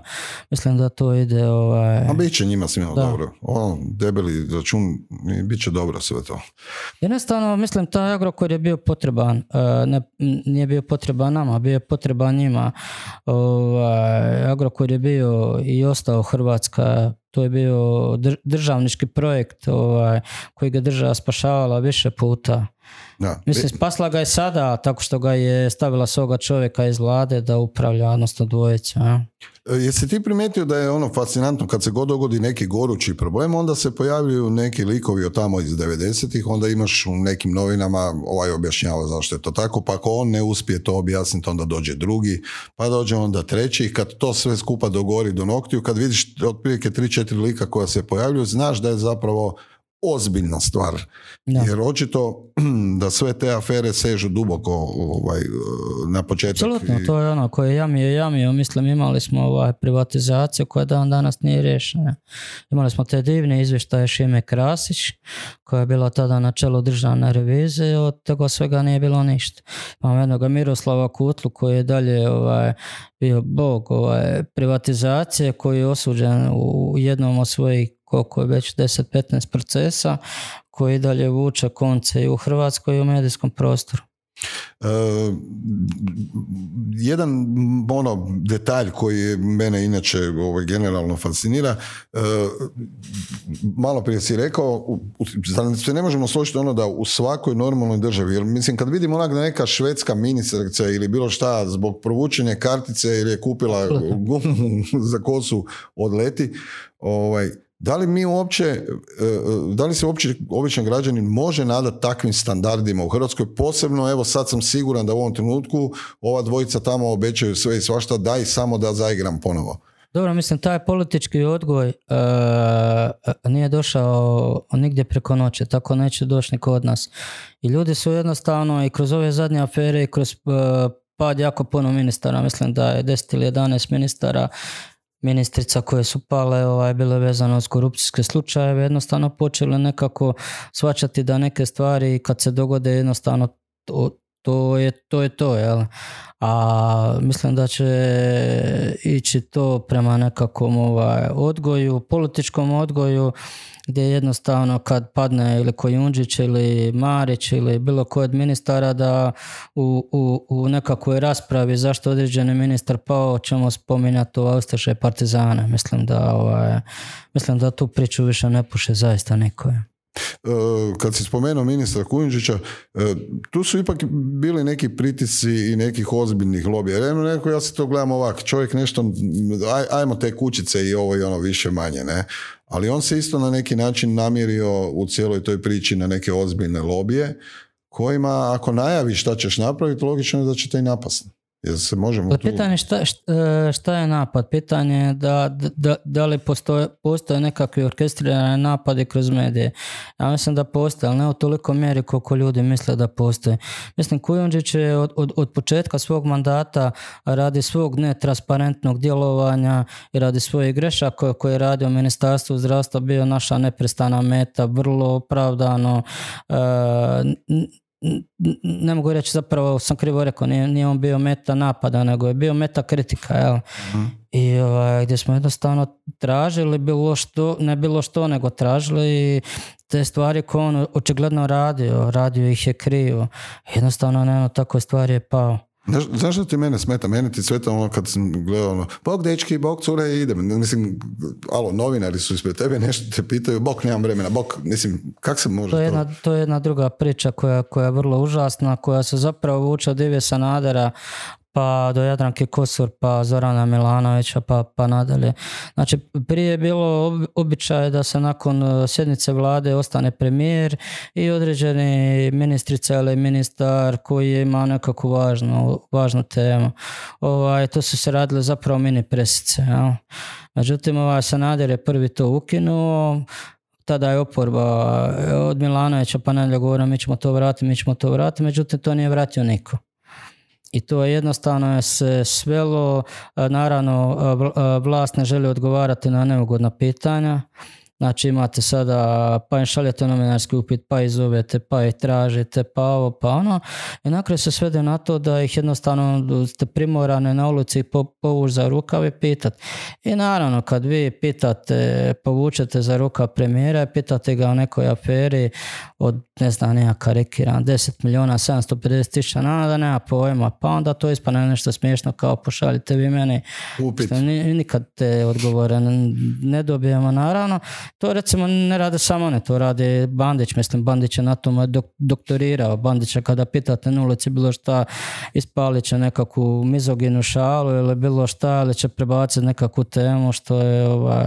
[SPEAKER 1] Mislim da to ide... Ovaj...
[SPEAKER 2] A bit će njima svima dobro. O, debeli račun, bit će dobro sve to.
[SPEAKER 1] Jednostavno, mislim, taj Agrokor je bio potreban. E, ne, nije bio potreban nama, bio je potreban njima. Ovaj, Agrokor je bio i ostao Hrvatska to je bio državnički projekt ovaj, koji ga država spašavala više puta. Da. Mislim, spasla ga je sada tako što ga je stavila svoga čovjeka iz vlade da upravlja, odnosno dvojica.
[SPEAKER 2] E, jesi ti primijetio da je ono fascinantno kad se god dogodi neki gorući problem, onda se pojavljuju neki likovi od tamo iz 90-ih, onda imaš u nekim novinama ovaj objašnjava zašto je to tako, pa ako on ne uspije to objasniti, onda dođe drugi, pa dođe onda treći, kad to sve skupa dogori do noktiju, kad vidiš otprilike 3-4 lika koja se pojavljuju, znaš da je zapravo ozbiljna stvar. Jer očito da sve te afere sežu duboko ovaj, na početak.
[SPEAKER 1] Apsolutno, to je ono koje je jamio, jamio. Mislim, imali smo ovaj, privatizaciju koja dan danas nije riješena. Imali smo te divne izvještaje Šime Krasić, koja je bila tada na čelu državne revizije, od toga svega nije bilo ništa. Imamo jednog Miroslava Kutlu koji je dalje ovaj, bio bog ovaj, privatizacije koji je osuđen u jednom od svojih koliko je već 10-15 procesa koji dalje vuče konce i u Hrvatskoj i u medijskom prostoru.
[SPEAKER 2] Uh, jedan ono detalj koji mene inače ovaj, generalno fascinira uh, malo prije si rekao se ne možemo složiti ono da u svakoj normalnoj državi jer mislim kad vidimo onak da neka švedska ministrica ili bilo šta zbog provučenja kartice ili je kupila gumu za kosu odleti ovaj, Da li mi uopće, e, e, da li se uopće običan građanin može nadati takvim standardima u Hrvatskoj? Posebno, evo sad sam siguran da u ovom trenutku ova dvojica tamo obećaju sve i svašta, daj samo da zaigram ponovo.
[SPEAKER 1] Dobro, mislim, taj politički odgoj uh, nije došao nigdje preko noći, tako neće doći ni kod nas. I ljudi su jednostavno i kroz ove zadnje afere i kroz pad jako puno ministara, mislim da je 10 ili 11 ministara ministrica koje su pale ovaj, bile vezane uz korupcijske slučajeve, jednostavno počele nekako svačati da neke stvari kad se dogode jednostavno to je to, je to jel? a mislim da će ići to prema nekakvom ovaj, odgoju, političkom odgoju gdje jednostavno kad padne ili Kojundžić ili Marić ili bilo koji od ministara da u, u, u nekakvoj raspravi zašto određeni ministar pao ćemo spominjati u Austaše partizane. Mislim da, ovaj, mislim da tu priču više ne puše zaista niko.
[SPEAKER 2] Kad si spomenuo ministra Kujundžića, e, tu su ipak bili neki pritisci i nekih ozbiljnih lobija. Ja rekao, ja se to gledam ovak, čovjek nešto, aj, ajmo te kućice i ovo i ono više manje, ne? Ali on se isto na neki način namjerio u cijeloj toj priči na neke ozbiljne lobije, kojima ako najaviš šta ćeš napraviti, logično je da će te i napasti. Jel se možemo
[SPEAKER 1] tu... Pitanje šta, šta, je napad? Pitanje je da, da, da li postoje, postoje nekakvi orkestrirani napadi kroz medije. Ja mislim da postoje, ali ne u toliko mjeri koliko ljudi misle da postoje. Mislim, Kujundžić je od, od, od početka svog mandata radi svog netransparentnog djelovanja i radi svojih grešaka koje je radio u Ministarstvu zdravstva bio naša neprestana meta, vrlo opravdano. E, ne mogu reći zapravo sam krivo rekao, nije, nije on bio meta napada, nego je bio meta kritika, jel? Mhm. I ovaj, gdje smo jednostavno tražili bilo što, ne bilo što, nego tražili te stvari koje on očigledno radio, radio ih je krivo. Jednostavno, ne, tako stvari je pao.
[SPEAKER 2] Znaš, zašto ti mene smeta? Mene ti sveta ono kad sam gledao ono, bok dečki, bok cure, idem. Mislim, alo, novinari su ispred tebe, nešto te pitaju, bok nemam vremena, bok, mislim, kak se može
[SPEAKER 1] to? Je jedna, to je jedna druga priča koja, koja je vrlo užasna, koja se zapravo vuče od Ive Sanadera, pa do Jadranke Kosor, pa Zorana Milanovića, pa, pa nadalje. Znači, prije je bilo običaj da se nakon e, sjednice vlade ostane premijer i određeni ministrica ili ministar koji ima nekakvu važnu, važnu temu. Ovaj, to su se radile zapravo mini presice. Ja. Međutim, ovaj Sanader je prvi to ukinuo, tada je oporba e, od Milanovića pa nadalje govorio mi ćemo to vratiti, mi ćemo to vratiti, međutim to nije vratio niko i to jednostavno se svelo, naravno vlast ne želi odgovarati na neugodna pitanja, Znači imate sada, pa im šaljete novinarski upit, pa ih zovete, pa ih tražite, pa ovo, pa ono. I nakraju se svede na to da ih jednostavno ste primorane na ulici povući za rukav i pitat. I naravno kad vi pitate, povučete za rukav premijera, pitate ga o nekoj aferi od, ne znam, neka karikiran, 10 milijuna, 750 tisuća da nema pojma, pa onda to ispane nešto smiješno kao pošaljite vi meni.
[SPEAKER 2] Upit.
[SPEAKER 1] Nikad te odgovore ne dobijemo, naravno. To recimo ne rade samo one, to radi Bandić, mislim Bandić je na tome dok, doktorirao. Bandića kada pitate na ulici bilo šta, ispalit će nekakvu mizoginu šalu ili bilo šta, ili će prebaciti nekakvu temu što je ovaj,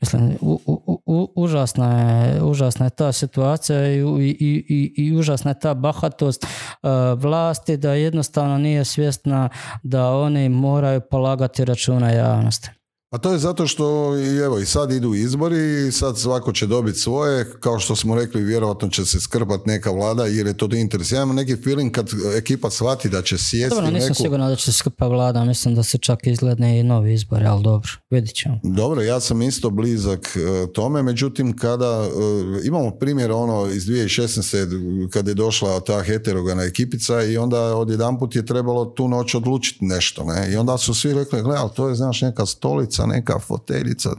[SPEAKER 1] mislim, u, u, užasna, je, užasna je ta situacija i, i, i, i užasna je ta bahatost uh, vlasti da jednostavno nije svjesna da oni moraju polagati računa javnosti.
[SPEAKER 2] A to je zato što i evo i sad idu izbori i sad svako će dobiti svoje, kao što smo rekli vjerojatno će se skrpat neka vlada jer je to interes. Ja imam neki feeling kad ekipa shvati da će sjesti
[SPEAKER 1] Dobro, nisam neku... sigurno da će se skrpa vlada, mislim da se čak izgledne i novi izbori, ali dobro, vidit ćemo.
[SPEAKER 2] Dobro, ja sam isto blizak e, tome, međutim kada e, imamo primjer ono iz 2016. kad je došla ta heterogana ekipica i onda odjedanput je trebalo tu noć odlučiti nešto, ne? I onda su svi rekli, gle, ali to je znaš neka stolica, neka foteljica,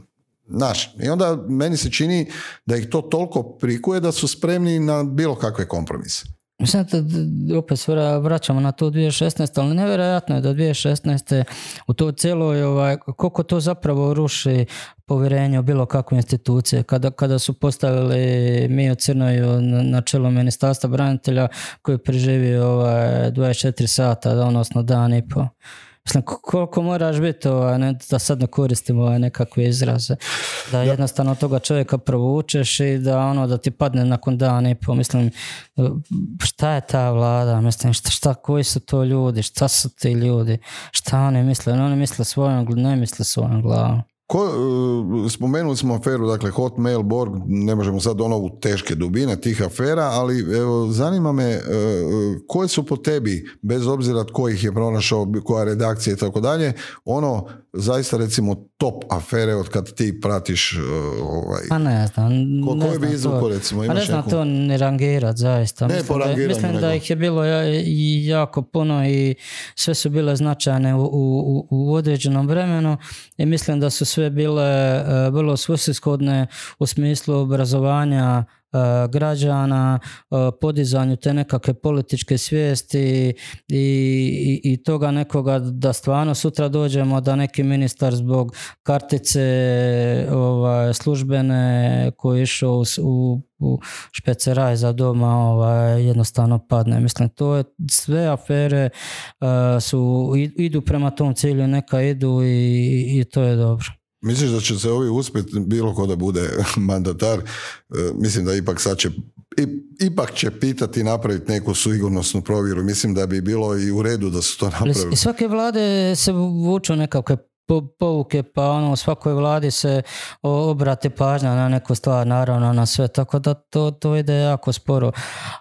[SPEAKER 2] Znaš, i onda meni se čini da ih to toliko prikuje da su spremni na bilo kakve kompromise.
[SPEAKER 1] Da opet vraćamo na to 2016. ali nevjerojatno je da 2016. u to cijeloj, ovaj, koliko to zapravo ruši povjerenje u bilo kakve institucije. Kada, kada su postavili mi u Crnoju na čelo ministarstva branitelja koji je preživio ovaj, 24 sata, odnosno dan i po. Mislim, koliko moraš biti, ovaj, ne, da sad ne koristimo ovaj, nekakve izraze, da jednostavno toga čovjeka provučeš i da ono da ti padne nakon dana i po, mislim, šta je ta vlada, mislim, šta, šta, koji su to ljudi, šta su ti ljudi, šta oni misle, oni misle svojom, ne misle svojom glavom.
[SPEAKER 2] Ko, e, spomenuli smo aferu, dakle Hotmail, Borg, ne možemo sad ono u teške dubine tih afera, ali evo, zanima me e, koje su po tebi, bez obzira tko ih je pronašao, koja redakcija i tako dalje, ono zaista recimo top afere od kad ti pratiš uh, ovaj...
[SPEAKER 1] Pa ne znam.
[SPEAKER 2] Ko,
[SPEAKER 1] ne
[SPEAKER 2] koji bi izvuko recimo?
[SPEAKER 1] Pa ne znam to ni rangirat zaista.
[SPEAKER 2] Ne
[SPEAKER 1] mislim, da, mislim da ih je bilo jako puno i sve su bile značajne u, u, u određenom vremenu i mislim da su sve bile uh, vrlo svrsishodne u smislu obrazovanja E, građana, e, podizanju te nekakve političke svijesti i, i, i toga nekoga da stvarno sutra dođemo da neki ministar zbog kartice ovaj, službene koji je išao u, u špeceraj za doma ovaj, jednostavno padne. Mislim, to je sve afere uh, su, idu prema tom cilju, neka idu i, i to je dobro.
[SPEAKER 2] Misliš da će se ovi uspjeti bilo ko da bude mandatar? E, mislim da ipak sad će ipak će pitati napraviti neku sigurnosnu provjeru. Mislim da bi bilo i u redu da su to napravili.
[SPEAKER 1] Svake vlade se vuču nekakve pouke, pa ono u svakoj vladi se obrati pažnja na neku stvar, naravno na sve, tako da to, to ide jako sporo.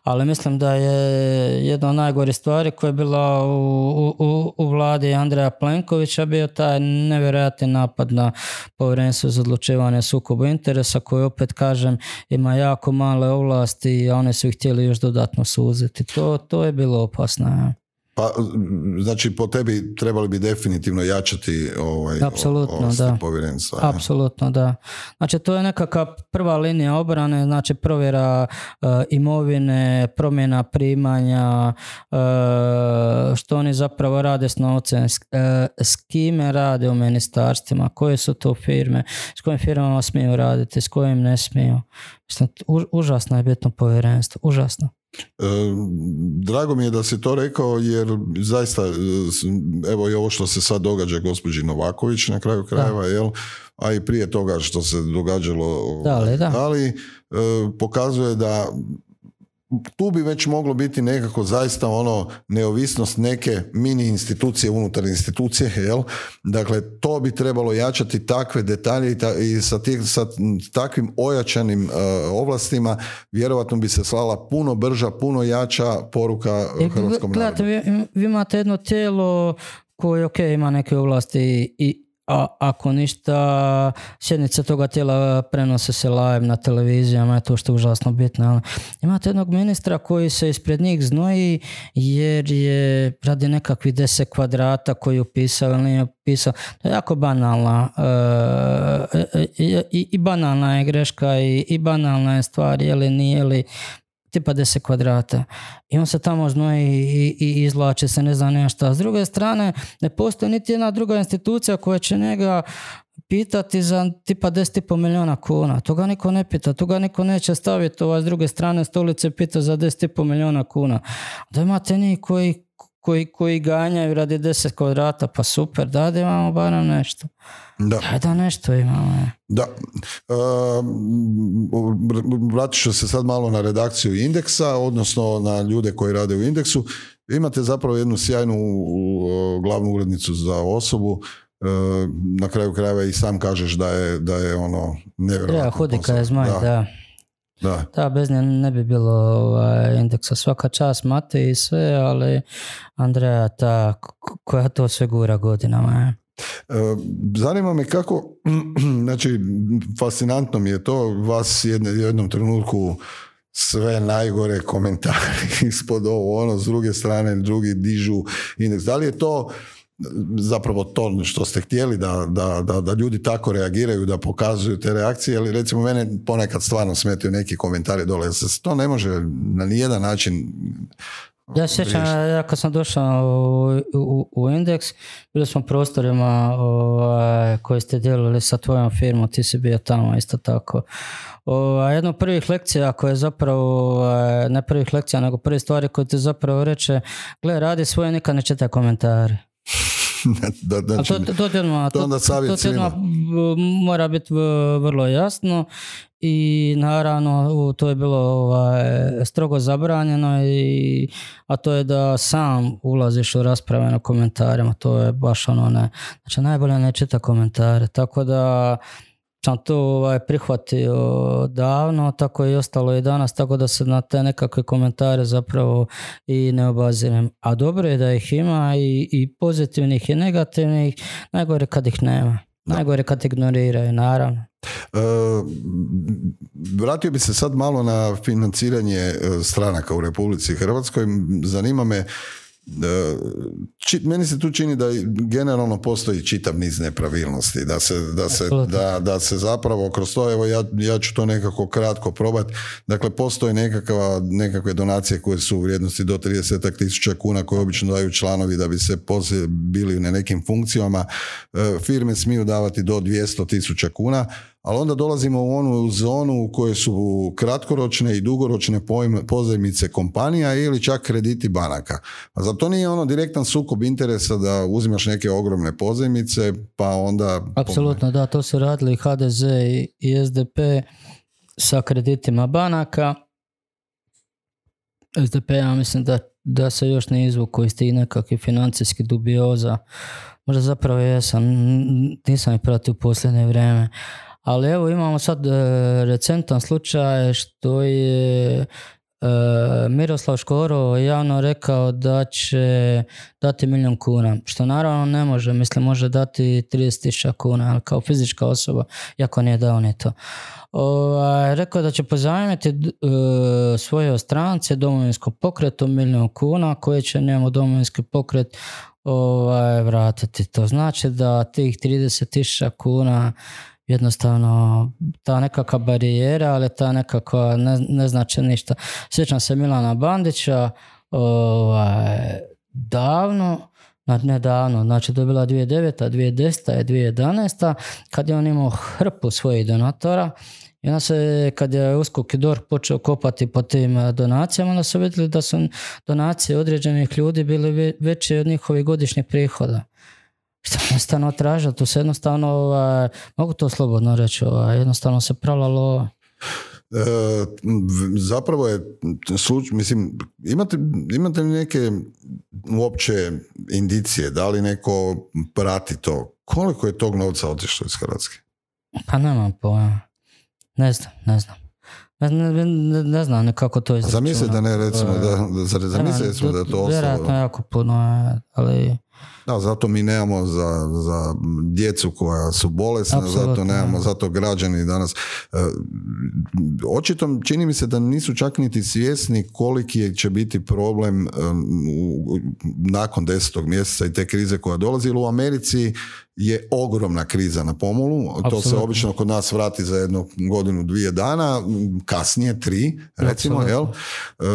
[SPEAKER 1] Ali mislim da je jedna od najgorih stvari koja je bila u, u, u vladi Andreja Plenkovića bio taj nevjerojatni napad na povjerenstvo za odlučivanje sukobu interesa koji opet kažem ima jako male ovlasti, a one su ih htjeli još dodatno suziti. To, to je bilo opasno.
[SPEAKER 2] Pa, znači, po tebi trebali bi definitivno jačati ovaj,
[SPEAKER 1] Apsolutno, da.
[SPEAKER 2] povjerenstva.
[SPEAKER 1] Apsolutno, da. Znači, to je nekakva prva linija obrane, znači provjera uh, imovine, promjena primanja, uh, što oni zapravo rade s novcem, uh, s kime rade u ministarstvima, koje su to firme, s kojim firmama smiju raditi, s kojim ne smiju. Mislim, užasno je bitno povjerenstvo, užasno.
[SPEAKER 2] E, drago mi je da si to rekao jer zaista e, evo i ovo što se sad događa gospođi Novaković na kraju krajeva, jel, a i prije toga što se događalo
[SPEAKER 1] da da.
[SPEAKER 2] ali e, pokazuje da tu bi već moglo biti nekako zaista ono neovisnost neke mini institucije unutar institucije, jel? Dakle, to bi trebalo jačati takve detalje i, sa, sa takvim ojačanim uh, ovlastima vjerojatno bi se slala puno brža, puno jača poruka uh, hrvatskom
[SPEAKER 1] narodu. Vi, vi imate jedno tijelo koje ok, ima neke ovlasti i, a ako ništa, sjednica toga tijela prenose se live na televizijama, je to što je užasno bitno. Ali imate jednog ministra koji se ispred njih znoji jer je radi nekakvih deset kvadrata koji je upisao ili nije upisao. To je jako banalna e, e, i, i, banalna je greška i, i banalna je stvar, je li nije li tipa 10 kvadrata. I on se tamo znoji i, i izlače se ne znam nešto. S druge strane, ne postoji niti jedna druga institucija koja će njega pitati za tipa 10,5 milijuna kuna. To ga niko ne pita, to ga niko neće staviti ovaj s druge strane stolice pita za 10,5 milijuna kuna. Da imate njih koji koji, koji ganjaju radi 10 kvadrata, pa super, da da imamo barem nešto. Da. Daj da nešto imamo.
[SPEAKER 2] Da. Uh, vratit ću se sad malo na redakciju indeksa, odnosno na ljude koji rade u indeksu. Imate zapravo jednu sjajnu glavnu urednicu za osobu, na kraju krajeva i sam kažeš da je, da je ono nevjerojatno.
[SPEAKER 1] Ja, hudika je zmaj, da. da. Da. da, bez nje ne bi bilo ovaj, indeksa. Svaka čast Mate i sve, ali Andreja ta koja to sve gura godinama. Je.
[SPEAKER 2] E, zanima me kako, znači, fascinantno mi je to, vas jedne, jednom trenutku sve najgore komentari ispod ovo, ono, s druge strane, drugi dižu indeks. Da li je to zapravo to što ste htjeli da, da, da, da, ljudi tako reagiraju, da pokazuju te reakcije, ali recimo mene ponekad stvarno smetaju neki komentari dole, se to ne može na nijedan način
[SPEAKER 1] ja sjećam, ja kad sam došao u, u, u indeks, bili smo prostorima ovaj, koji ste dijelili sa tvojom firmom, ti si bio tamo isto tako. O, jedna od prvih lekcija koja je zapravo, ovaj, ne prvih lekcija, nego prve stvari koje ti zapravo reče, gle, radi svoje, nikad ne čitaj komentare.
[SPEAKER 2] da, znači,
[SPEAKER 1] to, to, ti odmah,
[SPEAKER 2] to onda savjet
[SPEAKER 1] to odmah
[SPEAKER 2] svima.
[SPEAKER 1] mora biti vrlo jasno i naravno to je bilo ovaj, strogo zabranjeno i, a to je da sam ulaziš u rasprave na komentarima, to je baš ono ne, znači najbolje ne čita komentare, tako da sam to ovaj, prihvatio davno, tako je i ostalo i danas, tako da se na te nekakve komentare zapravo i ne obazirem. A dobro je da ih ima i, i pozitivnih i negativnih, najgore kad ih nema. Najgore kad ignoriraju, naravno.
[SPEAKER 2] E, vratio bi se sad malo na financiranje e, stranaka u Republici Hrvatskoj. Zanima me, e, či- meni se tu čini da generalno postoji čitav niz nepravilnosti, da se, da se, da, da se zapravo kroz to, evo ja, ja ću to nekako kratko probati, dakle postoje nekakva, nekakve donacije koje su u vrijednosti do 30 tisuća kuna koje obično daju članovi da bi se poslije bili na nekim funkcijama, E, firme smiju davati do 200 tisuća kuna, ali onda dolazimo u onu zonu u kojoj su kratkoročne i dugoročne pozajmice kompanija ili čak krediti banaka. A zar to nije ono direktan sukob interesa da uzimaš neke ogromne pozajmice pa onda...
[SPEAKER 1] Apsolutno, da, to su radili HDZ i, SDP sa kreditima banaka. SDP, ja mislim da, da se još ne izvuku iz tih nekakvih financijskih dubioza. Možda zapravo jesam, nisam ih pratio u posljednje vrijeme. Ali evo imamo sad e, recentan slučaj što je e, Miroslav Škoro javno rekao da će dati milijun kuna, što naravno ne može, mislim može dati 30.000 kuna, ali kao fizička osoba, iako nije dao ni to. Ovaj, rekao da će pozajmiti e, svoje strance domovinskom pokretu milijun kuna koje će njemu domovinski pokret ovaj, vratiti. To znači da tih 30.000 kuna jednostavno ta nekakva barijera, ali ta nekakva ne, ne znači ništa. Sjećam se Milana Bandića ovaj, davno, znači ne davno, znači to je bila 2009. 2010. i 2011. kad je on imao hrpu svojih donatora i onda se, kad je USKOK i DORH počeo kopati po tim eh, donacijama, onda su vidjeli da su donacije određenih ljudi bili ve- veće od njihovih godišnjih prihoda. Što jednostavno tražili, tu se jednostavno, ovaj, mogu to slobodno reći, ovaj, jednostavno se prala lova.
[SPEAKER 2] E, zapravo je sluč, mislim, imate, imate li neke uopće indicije, da li neko prati to? Koliko je tog novca otišlo iz Hrvatske?
[SPEAKER 1] Pa nemam pojma. Ne znam, ne znam. Ne, ne, ne, ne znam nekako to izračunati.
[SPEAKER 2] Zamisli da ne recimo da, da zamisli recimo da je to
[SPEAKER 1] Vjerojatno
[SPEAKER 2] ostalo.
[SPEAKER 1] jako puno, ali
[SPEAKER 2] Da, zato mi nemamo za, za djecu koja su bolesna, zato nemamo, zato građani danas. E, očito čini mi se da nisu čak niti svjesni koliki će biti problem u- nakon desetog mjeseca i te krize koja dolazi, jer u Americi je ogromna kriza na pomolu, to se obično kod nas vrati za jednu godinu, dvije dana, kasnije tri, recimo, jel? E,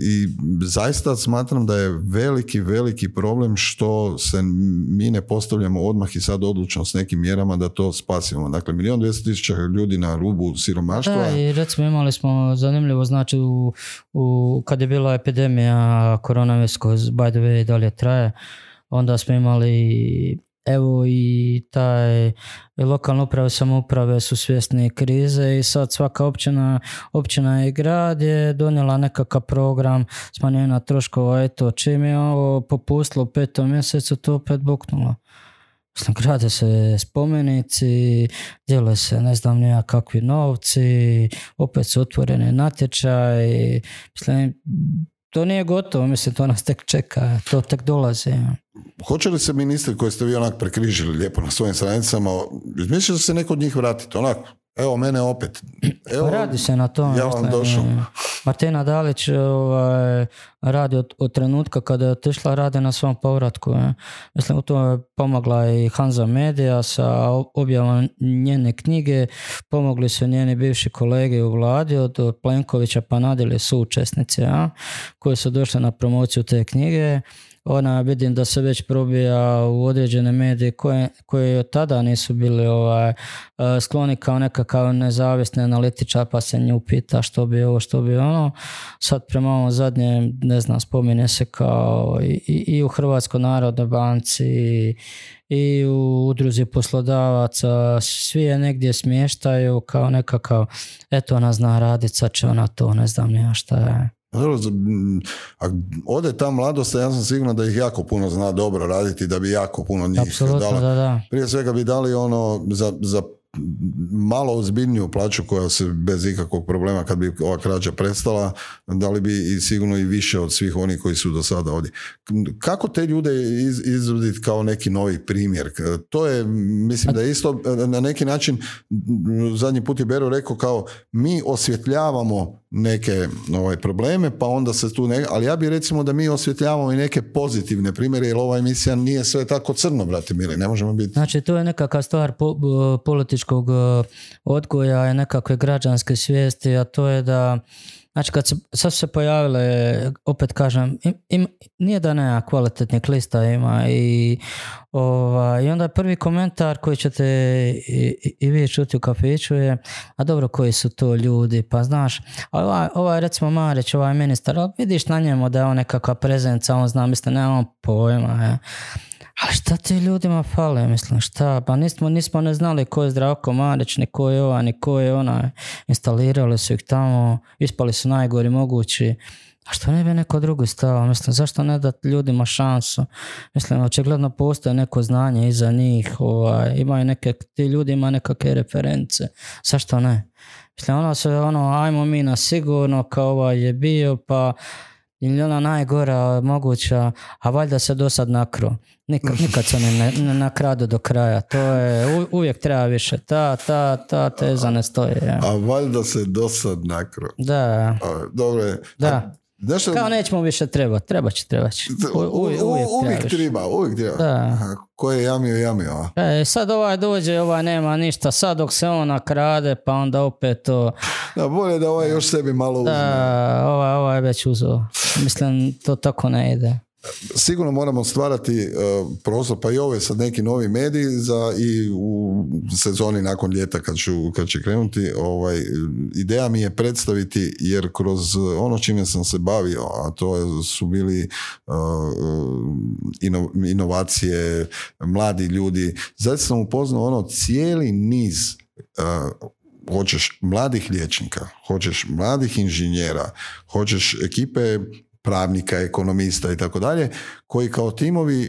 [SPEAKER 2] I zaista smatram da je veliki, veliki problem što se mi ne postavljamo odmah i sad odlučno s nekim mjerama da to spasimo. Dakle, milijon dvjesto tisuća ljudi na rubu siromaštva.
[SPEAKER 1] Da, i recimo imali smo zanimljivo, znači u, u, kad je bila epidemija koronavirus, by the way dalje traje, onda smo imali evo i taj lokalne uprave i samouprave su svjesni krize i sad svaka općina, općina i grad je donijela nekakav program smanjenja troškova, eto čim je ovo popustilo u petom mjesecu to opet buknulo. Mislim, grade se spomenici, dijele se ne znam nija kakvi novci, opet su otvoreni natječaj. Mislim, to nije gotovo, mislim, to nas tek čeka, to tek dolazi.
[SPEAKER 2] Hoće li se ministri koji ste vi onak prekrižili lijepo na svojim stranicama, da se neko od njih vratiti? Onako, evo mene opet. Evo,
[SPEAKER 1] Pa radi se na tom.
[SPEAKER 2] ja vam došao.
[SPEAKER 1] Martina Dalić ovaj, radi od, od trenutka kada je otišla, radi na svom povratku. je. Mislim, u to je pomogla i Hanza Media sa objavom njene knjige, pomogli su njeni bivši kolege u vladi, od, od Plenkovića pa nadalje su učesnici, a, koji su došli na promociju te knjige. Ona vidim da se već probija u određene medije koje, koje od tada nisu bili ovaj, e, skloni kao nekakav nezavisni analitičar pa se nju pita što bi ovo, što bi ono. Sad prema ovom zadnjem, ne znam, spominje se kao i, i u Hrvatskoj narodnoj banci i, i u udruzi poslodavaca, svi je negdje smještaju kao nekakav, eto ona zna radit, sad će ona to, ne znam ja šta je.
[SPEAKER 2] A ode ta mladost, ja sam siguran da ih jako puno zna dobro raditi, da bi jako puno njih
[SPEAKER 1] Apsolutno, da, da.
[SPEAKER 2] Prije svega bi dali ono za, za malo ozbiljniju plaću koja se bez ikakvog problema kad bi ova krađa prestala, da li bi i sigurno i više od svih onih koji su do sada ovdje. Kako te ljude iz, izvoditi kao neki novi primjer? To je, mislim da je isto na neki način, zadnji put je Bero rekao kao mi osvjetljavamo neke ovaj, probleme, pa onda se tu ne... Ali ja bih recimo da mi osvjetljavamo i neke pozitivne primjere, jer ova emisija nije sve tako crno, brate mili, ne možemo biti...
[SPEAKER 1] Znači, to je nekakva stvar po, političkog e, odgoja i nekakve građanske svijesti, a to je da Znači kad se, sad se pojavile, opet kažem, im, nije da nema kvalitetnih lista ima i, ova, i onda prvi komentar koji ćete i, i vi čuti u kafiću je, a dobro koji su to ljudi, pa znaš, ovaj, ovaj recimo Marić, ovaj ministar, vidiš na njemu da je on nekakva prezenca, on zna, mislim, nema pojma, je. Ali šta ti ljudima fale, mislim, šta? Pa nismo, nismo ne znali ko je Zdravko Marić, ni ko je ova, ni ko je ona. Instalirali su ih tamo, ispali su najgori mogući. A što ne bi neko drugi stao? Mislim, zašto ne dati ljudima šansu? Mislim, očigledno postoje neko znanje iza njih. Ovaj, imaju neke, ti ljudi imaju nekakve reference. Zašto ne? Mislim, ono se, ono, ajmo mi na sigurno, kao ovaj je bio, pa ili ona najgora moguća, a valjda se do sad nakro. Nikad, nikad se ne, ne nakradu do kraja. To je, uvijek treba više. Ta, ta, ta teza ne stoji. Ja.
[SPEAKER 2] A valjda se do sad nakro.
[SPEAKER 1] Da.
[SPEAKER 2] dobro je.
[SPEAKER 1] Da. Znaš, Kao nećemo više treba, treba će, treba će.
[SPEAKER 2] Uvijek, treba, uvijek treba. Da. Ko je jamio, jamio.
[SPEAKER 1] E, sad ovaj dođe, ovaj nema ništa, sad dok se on nakrade, pa onda opet to...
[SPEAKER 2] Da, bolje da ovaj još sebi malo uzme.
[SPEAKER 1] Da, ovaj, ovaj već uzeo. Mislim, to tako ne ide
[SPEAKER 2] sigurno moramo stvarati e, prostor, pa i ove sad neki novi mediji za i u sezoni nakon ljeta kad, ću, kad će krenuti, ovaj, ideja mi je predstaviti jer kroz ono čime sam se bavio, a to su bili e, inovacije, mladi ljudi, zaista sam upoznao ono cijeli niz uh, hoćeš mladih liječnika, hoćeš mladih inženjera, hoćeš ekipe pravnika, ekonomista i tako dalje, koji kao timovi e,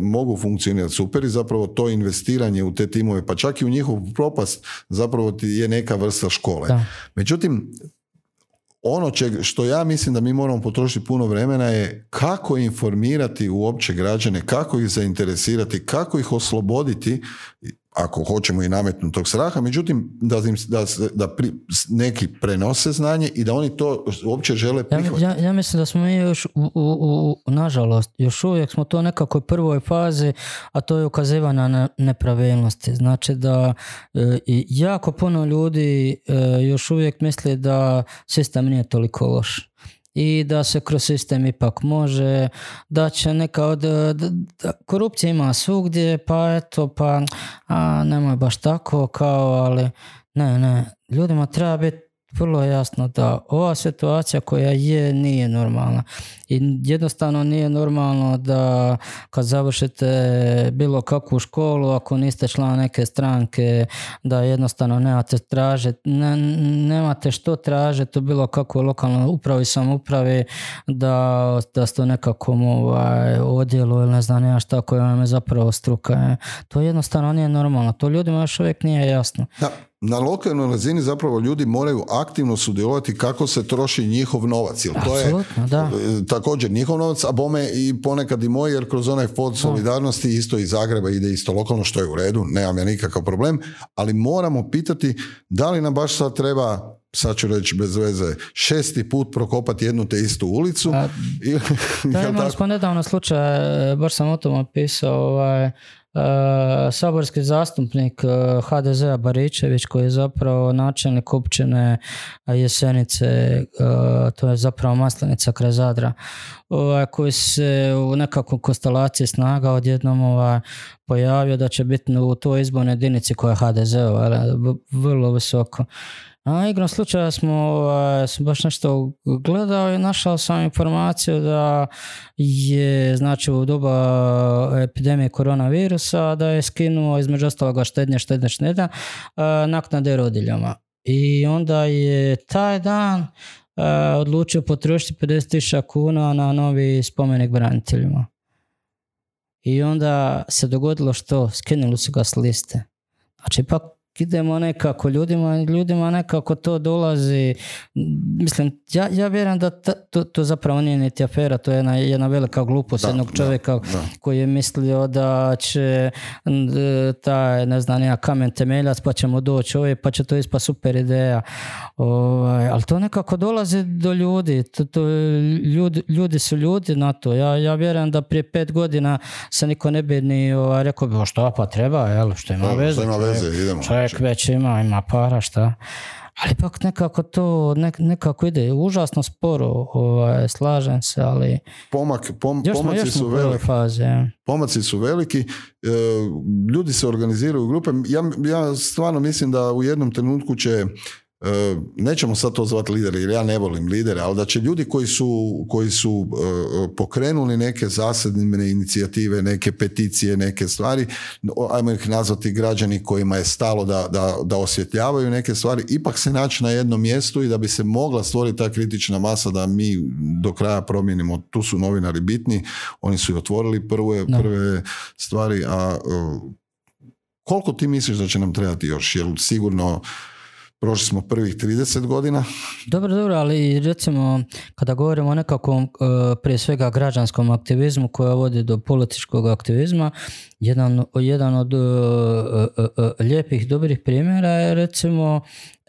[SPEAKER 2] mogu funkcionirati super i zapravo to investiranje u te timove, pa čak i u njihov propast zapravo ti je neka vrsta škole. Međutim, ono što ja mislim da mi moramo potrošiti puno vremena je kako informirati uopće građane, kako ih zainteresirati, kako ih osloboditi ako hoćemo i nametnuti tog straha, međutim da, im, da, da pri, neki prenose znanje i da oni to uopće žele prihvatiti.
[SPEAKER 1] Ja, ja, mislim da smo mi još, u, u, nažalost, još uvijek smo to u nekakvoj prvoj fazi, a to je ukazivanje na nepravilnosti. Znači da e, jako puno ljudi e, još uvijek misli da sistem nije toliko loš i da se kroz sistem ipak može, da će neka od, da, korupcija ima svugdje, pa eto, pa a, nemoj baš tako, kao, ali ne, ne, ljudima treba biti vrlo jasno da ova situacija koja je nije normalna. I jednostavno nije normalno da kad završite bilo kakvu školu ako niste član neke stranke da jednostavno nemate traže ne, nemate što tražiti u bilo kakvoj lokalnoj upravi samoupravi da, da ste u nekakvom ovaj, odjelu ili ne znam nema šta koja vam je zapravo struka to jednostavno nije normalno. To ljudima još uvijek nije jasno.
[SPEAKER 2] Da na lokalnoj razini zapravo ljudi moraju aktivno sudjelovati kako se troši njihov novac. Jer to je
[SPEAKER 1] da.
[SPEAKER 2] E, također njihov novac, a bome i ponekad i moj, jer kroz onaj fond solidarnosti isto iz Zagreba ide isto lokalno, što je u redu, nemam ja nikakav problem, ali moramo pitati da li nam baš sad treba sad ću reći bez veze, šesti put prokopati jednu te istu ulicu.
[SPEAKER 1] A,
[SPEAKER 2] I,
[SPEAKER 1] Da, imali smo nedavno slučaj, e, baš sam o tom pisao, ovaj, saborski zastupnik e, HDZ-a Baričević koji je zapravo načelnik općine e, Jesenice, e, to je zapravo Maslenica kraj Zadra, ovaj, koji se u nekakvoj konstelaciji snaga odjednom ovaj, pojavio da će biti u toj izbornoj jedinici koja je HDZ-ova, vrlo visoko. A igrom slučaja smo, ovaj, baš nešto gledao i našao sam informaciju da je znači u doba epidemije koronavirusa da je skinuo između ostaloga štednje, štednje, štednja a, naknade rodiljama. I onda je taj dan a, odlučio potrošiti 50.000 kuna na novi spomenik braniteljima. I onda se dogodilo što? Skinuli su ga s liste. Znači, ipak idemo nekako ljudima, ljudima nekako to dolazi, mislim, ja, ja vjerujem da ta- to, to zapravo nije niti afera, to je jedna, jedna velika glupost
[SPEAKER 2] Da,
[SPEAKER 1] jednog
[SPEAKER 2] da,
[SPEAKER 1] čovjeka
[SPEAKER 2] da.
[SPEAKER 1] koji je mislio da će taj, ne znam, ja kamen temeljac pa ćemo doći ovdje pa će to ispa super ideja. Ovaj, ali to nekako dolazi do ljudi. To, to, ljudi, ljudi su ljudi na to. Ja, ja vjerujem da prije pet godina se niko ne bi ni ovaj, rekao bi, "O, šta pa treba, jel, što ima
[SPEAKER 2] Da,
[SPEAKER 1] veze.
[SPEAKER 2] ima veze, idemo.
[SPEAKER 1] Čovjek već ima, ima para, šta. Ali ipak nekako to nek, nekako ide užasno sporo, ovaj, slažem se, ali
[SPEAKER 2] Pomak, pom,
[SPEAKER 1] još
[SPEAKER 2] pomaci
[SPEAKER 1] još
[SPEAKER 2] su veliki.
[SPEAKER 1] fazi. ja.
[SPEAKER 2] Pomaci su veliki, e, ljudi se organiziraju u grupe. Ja, ja stvarno mislim da u jednom trenutku će nećemo sad to zvati lideri, jer ja ne volim lidere, ali da će ljudi koji su, koji su e, pokrenuli neke zasadne inicijative, neke peticije, neke stvari, ajmo ih nazvati građani kojima je stalo da, da, da osvjetljavaju neke stvari, ipak se naći na jednom mjestu i da bi se mogla stvoriti ta kritična masa da mi do kraja promijenimo. Tu su novinari bitni, oni su i otvorili prve,
[SPEAKER 1] Da.
[SPEAKER 2] prve stvari, a e, koliko ti misliš da će nam trebati još? Jer sigurno prošli smo prvih 30 godina.
[SPEAKER 1] Dobro, dobro, ali recimo kada govorimo o nekakvom e, prije svega građanskom aktivizmu koja vodi do političkog aktivizma, jedan, jedan od e, e, lijepih, dobrih primjera je recimo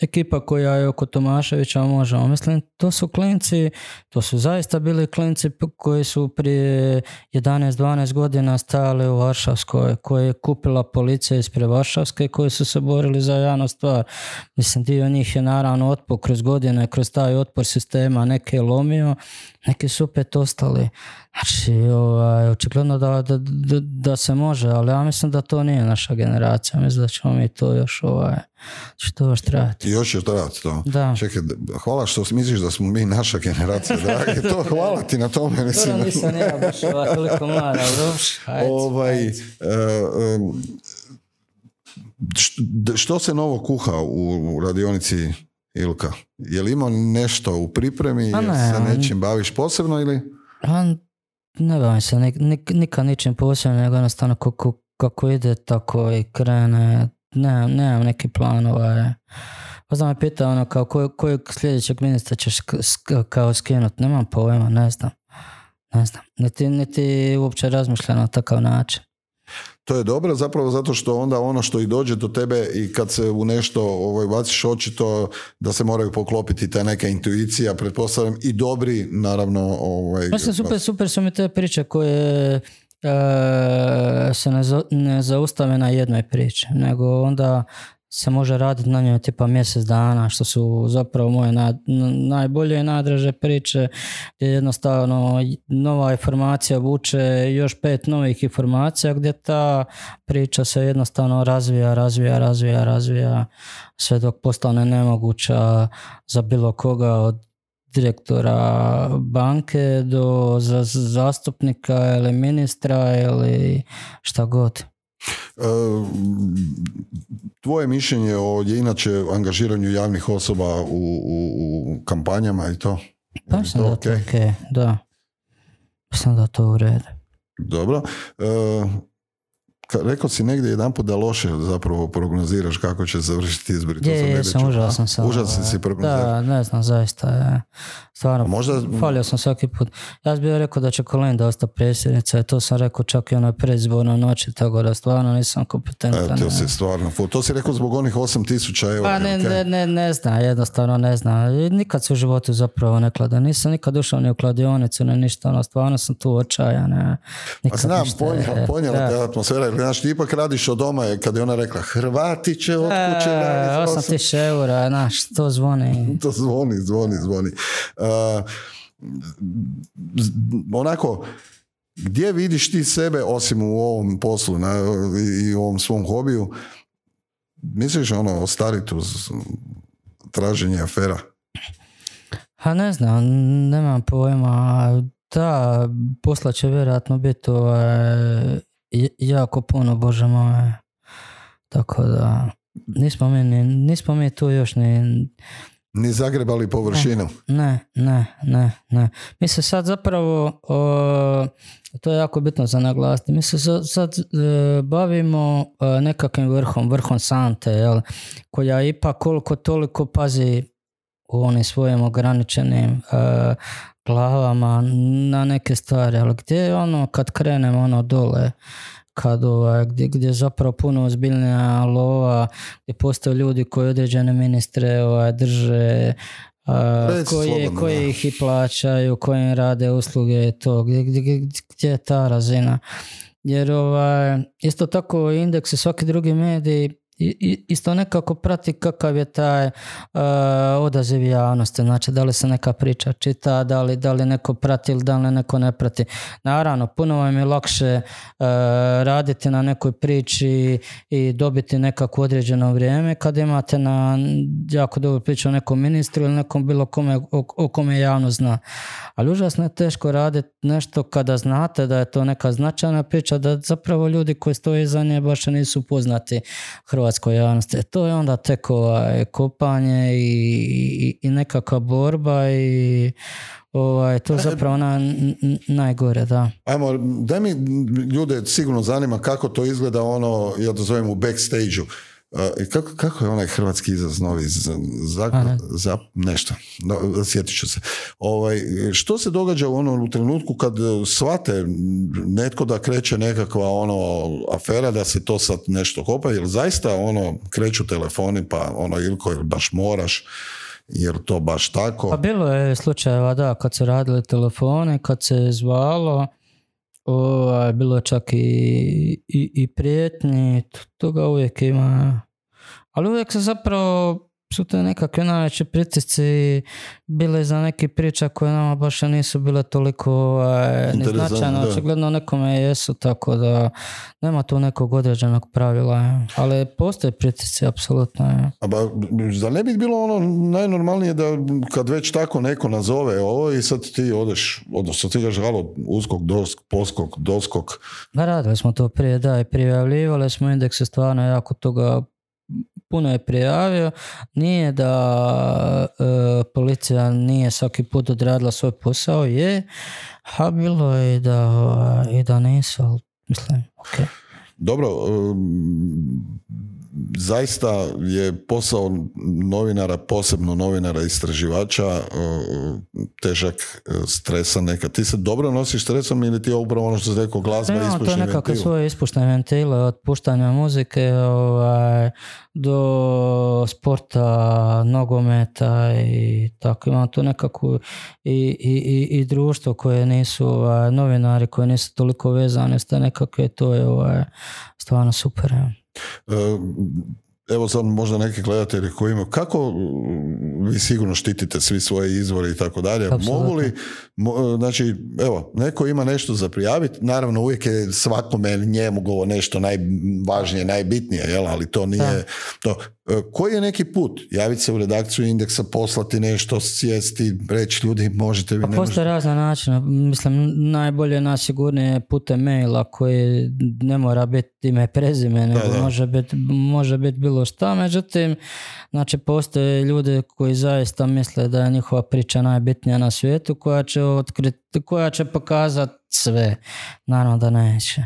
[SPEAKER 1] ekipa koja je oko Tomaševića možemo. Mislim, to su klinci, to su zaista bili klinci koji su prije 11-12 godina stajali u Varšavskoj, koje je kupila policija ispred Varšavske, koji su se borili za javnu stvar. Mislim, dio njih je naravno otpor kroz godine, kroz taj otpor sistema, neke lomio, neki su opet ostali. Znači, ovaj, očigledno da, da, da, da se može, ali ja mislim da to nije naša generacija. Mislim da ćemo mi to još, ovaj, će to još trajati.
[SPEAKER 2] I još će trajati to.
[SPEAKER 1] Da.
[SPEAKER 2] Čekaj, hvala što misliš da smo mi naša generacija, dragi. To hvala ti na tome. Mislim,
[SPEAKER 1] Dobro, nisam ja baš ovaj, toliko mlada, dobro? Ajde,
[SPEAKER 2] ovaj,
[SPEAKER 1] ajde.
[SPEAKER 2] e, em, št- d- što se novo kuha u, radionici Ilka? Je li imao nešto u pripremi?
[SPEAKER 1] Pa ne,
[SPEAKER 2] se nečim baviš posebno ili?
[SPEAKER 1] A, ne bavim se nik, nik, nikad ničim posebno, nego jednostavno kako, kako ide, tako i krene. Ne, nemam neki plan. Ovaj. Pa znam me pita ono kao kojeg, kojeg sljedećeg ministra ćeš kao skinut. Nemam pojma, ne znam. Ne znam. Niti, niti uopće razmišljam na takav način.
[SPEAKER 2] To je dobro zapravo zato što onda ono što i dođe do tebe i kad se u nešto ovaj, baciš očito da se moraju poklopiti ta neka intuicija, pretpostavljam i dobri naravno ovaj,
[SPEAKER 1] Mislim, super, super su mi te priče koje e, se ne, za- ne zaustave na jednoj priči, nego onda se može raditi na njoj tipa mjesec dana, što su zapravo moje na- n- najbolje i najdraže priče, gdje jednostavno nova informacija vuče još pet novih informacija, gdje ta priča se jednostavno razvija, razvija, razvija, razvija, sve dok postane nemoguća za bilo koga od direktora banke do za- zastupnika ili ministra ili šta god.
[SPEAKER 2] E, Tvoje mišljenje o je inače angažiranju javnih osoba u, u, u kampanjama i to?
[SPEAKER 1] Pa
[SPEAKER 2] Je
[SPEAKER 1] mislim
[SPEAKER 2] to
[SPEAKER 1] da je to
[SPEAKER 2] okej,
[SPEAKER 1] da. Mislim da to u redu.
[SPEAKER 2] Dobro. E, rekao si negdje jedan put da loše zapravo prognoziraš kako će završiti izbori.
[SPEAKER 1] Je, je, sam užasan sam.
[SPEAKER 2] Užasan si prognozirao.
[SPEAKER 1] Da, ne znam, zaista. Je. Stvarno,
[SPEAKER 2] možda...
[SPEAKER 1] falio sam svaki put. Ja bio rekao da će Kolinda ostati predsjednica to sam rekao čak i onoj predizbornoj noći, tako da stvarno nisam kompetentan.
[SPEAKER 2] E, to si stvarno, to si rekao zbog onih 8000 eura.
[SPEAKER 1] Pa ne, ne, ne, ne znam, jednostavno ne znam. Nikad se u životu zapravo ne klada. Nisam nikad ušao ni u kladionicu, ni ništa, ono, stvarno sam tu očajan.
[SPEAKER 2] Pa znam, ponijela, ponijela te atmosfera, znaš, ti ipak radiš od doma, kad je ona rekla, Hrvati će od kuće
[SPEAKER 1] e, 8000 eura, znaš, to zvoni.
[SPEAKER 2] to zvoni, zvoni, zvoni. Uh, onako, gdje vidiš ti sebe osim u ovom poslu na, i u ovom svom hobiju? Misliš ono ostariti uz traženje afera?
[SPEAKER 1] Ha ne znam, nemam pojma. Da, posla će vjerojatno biti ovaj, jako puno, bože moje. Tako da, nismo mi, nismo mi tu još ni
[SPEAKER 2] ni zagrebali površinu.
[SPEAKER 1] Ne, ne, ne, ne. Mi se sad zapravo, to je jako bitno za naglasiti, mi se sad e, bavimo e, nekakvim vrhom, vrhom sante, jel, koja ipak koliko toliko pazi u onim svojim ograničenim e, glavama na neke stvari, ali gdje je ono kad krenemo ono dole, kad ovaj, gdje, gdje je zapravo puno ozbiljnija lova, gdje postoje ljudi koji određene ministre ovaj, drže, koji, koji ih i plaćaju, koji im rade usluge to, gdje, gdje, gdje je ta razina. Jer ovaj, isto tako indeks i svaki drugi mediji isto nekako prati kakav je taj uh, odaziv javnosti, znači da li se neka priča čita, da li, da li neko prati ili da li neko ne prati. Naravno, puno vam je lakše uh, raditi na nekoj priči i dobiti nekako određeno vrijeme kad imate na jako dobro priču o nekom ministru ili nekom bilo kome o, o kome javno zna. Ali užasno je teško raditi nešto kada znate da je to neka značajna priča, da zapravo ljudi koji stoje iza nje baš nisu poznati hrvatskoj javnosti. E, to je onda tek ovaj, kopanje i, i, nekakva borba i ovaj, to je e, zapravo ona najgore, da.
[SPEAKER 2] Ajmo, daj mi ljude sigurno zanima kako to izgleda ono, ja to zovem u backstage-u kako, kako je onaj hrvatski izraz novi za, za, nešto? No, sjetit ću se. Ovaj, što se događa u onom trenutku kad shvate netko da kreće nekakva ono afera da se to sad nešto kopa jer zaista ono kreću telefoni pa ono Ilko baš moraš jer to baš tako?
[SPEAKER 1] Pa bilo je slučajeva da kad se radili telefone kad se zvalo Ovaj, bilo čak i, i, i prijetnji, toga uvijek ima. Ali uvijek se zapravo su to nekakve najveće pritisci bile za neke priča koje nama baš nisu bile toliko ovaj, značajne. Očigledno nekome jesu, tako da nema tu nekog određenog pravila. Ali postoje pritisci, apsolutno.
[SPEAKER 2] A ba, da ne bi bilo ono najnormalnije da kad već tako neko nazove ovo i sad ti odeš, odnosno ti gaš halo uskog, dosk, poskog, doskog.
[SPEAKER 1] Da, radili smo to prije, da, i prijavljivali smo indekse stvarno jako toga puno je prijavio, nije da e, policija nije svaki put odradila svoj posao, je, a bilo je da, i da nisu, ali mislim, ok.
[SPEAKER 2] Dobro, zaista je posao novinara, posebno novinara istraživača, težak, e, stresan neka. Ti se dobro nosiš stresom ili ti je upravo ono što se rekao glazba
[SPEAKER 1] ja, To je nekako svoje ispuštene ventile od puštanja muzike ovaj, do sporta, nogometa i tako. Imam tu nekako i, i, i, društvo koje nisu ovaj, novinari, koji nisu toliko vezani s te nekakve, to je ovaj, stvarno super.
[SPEAKER 2] Evo sad možda neki gledatelji koji imaju, kako vi sigurno štitite svi svoje izvore i tako dalje, mogu li, znači, evo, neko ima nešto za prijaviti, naravno uvijek je svakome njemu govo nešto najvažnije, najbitnije, jel, ali to nije, to, E, koji je neki put? Javiti se u redakciju indeksa, poslati nešto, sjesti, reći ljudi možete vi...
[SPEAKER 1] Pa postoje razna načina. Mislim, najbolje najsigurnije je putem maila koji ne mora biti ime prezime, nego može biti može biti bilo šta. Međutim, znači postoje ljude koji zaista misle da je njihova priča najbitnija na svijetu koja će otkriti, koja će pokazati sve. Naravno da neće.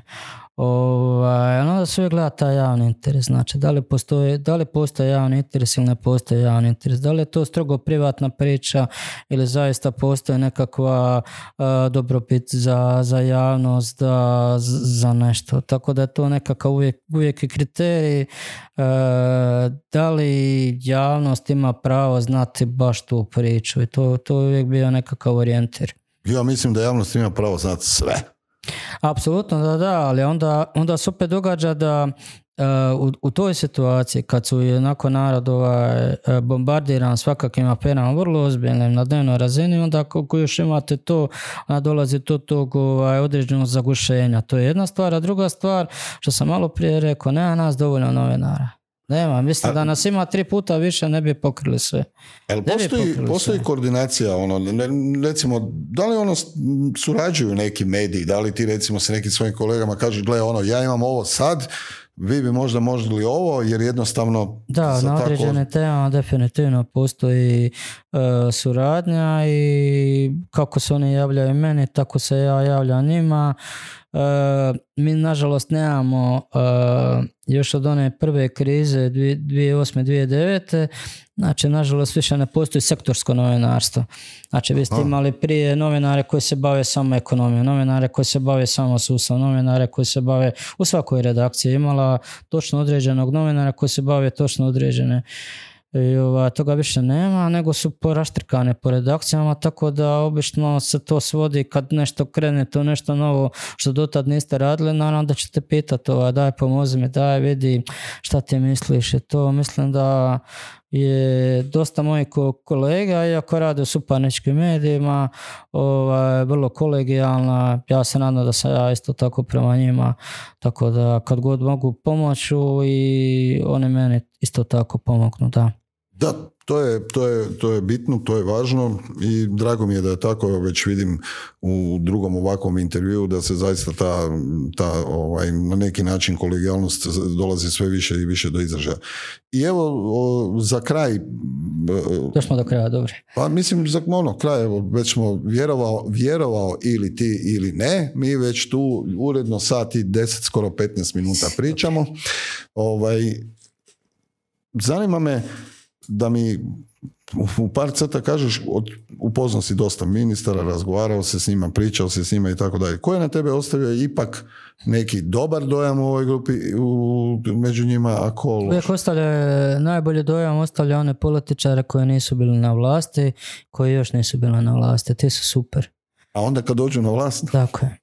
[SPEAKER 1] Ovaj, onda uvijek gleda taj javni interes. Znači, da li, postoji, da li postoji javni interes ili ne postoji javni interes. Da li je to strogo privatna priča ili zaista postoji nekakva uh, dobrobit za, za javnost, da, za nešto. Tako da je to nekakav uvijek, uvijek i kriterij da li javnost ima pravo znati baš tu priču i to, to je uvijek bio nekakav orijentir.
[SPEAKER 2] Ja mislim da javnost ima pravo znati sve.
[SPEAKER 1] Apsolutno da, da, ali onda, onda se opet događa da u, u toj situaciji kad su onako narod ovaj, bombardiran svakakvim aferama vrlo ozbiljnim na dnevnoj razini, onda ako još imate to, onda dolazi to tog ovaj, određenog zagušenja. To je jedna stvar, a druga stvar, što sam malo prije rekao, nema nas dovoljno novinara. Nema, mislim da nas ima tri puta više ne bi pokrili sve.
[SPEAKER 2] Jel postoji, postoji koordinacija, ono, recimo, da li ono surađuju neki mediji, da li ti recimo sa nekim svojim kolegama kažeš, gle, ono, ja imam ovo sad, vi bi možda možda ovo, jer jednostavno...
[SPEAKER 1] Da, na određene tako... definitivno postoji uh, suradnja i kako se oni javljaju meni, tako se ja javljam njima. Uh, mi nažalost nemamo uh, još od one prve krize 2008-2009 znači nažalost više ne postoji sektorsko novinarstvo. Znači vi ste imali prije novinare koji se bave samo ekonomijom novinare koji se bave samo sustavom novinare koji se bave u svakoj redakciji imala točno određenog novinara koji se bave točno određene i ova, toga više nema, nego su poraštrkane po redakcijama, tako da obično se to svodi kad nešto krene, to nešto novo što dotad niste radili, naravno da ćete pitati ova, daj pomozi mi, daj vidi šta ti misliš i to mislim da je dosta mojih kolega, iako rade u suparničkim medijima, ovaj, vrlo kolegijalna, ja se nadam da sam ja isto tako prema njima, tako da kad god mogu pomoću i oni meni isto tako pomognu, da.
[SPEAKER 2] Da, to je, to, je, to je bitno, to je važno i drago mi je da je tako, već vidim u drugom ovakvom intervju da se zaista ta, ta ovaj, na neki način kolegijalnost dolazi sve više i više do izražaja. I evo, za kraj...
[SPEAKER 1] Došli do kraja, dobro.
[SPEAKER 2] Pa mislim, za ono, kraj, evo, već smo vjerovao, vjerovao ili ti ili ne, mi već tu uredno sati 10, skoro 15 minuta pričamo. Ovaj, zanima me, da mi u par crta kažeš, od, upoznao si dosta ministara, razgovarao se s njima, pričao se s njima i tako dalje. Ko je na tebe ostavio ipak neki dobar dojam u ovoj grupi, u, među njima, a ko
[SPEAKER 1] Uvijek ostavlja, najbolji dojam ostavlja one političare koji nisu bili na vlasti, koji još nisu bili na vlasti. Ti su super.
[SPEAKER 2] A onda kad dođu na vlast?
[SPEAKER 1] Tako je.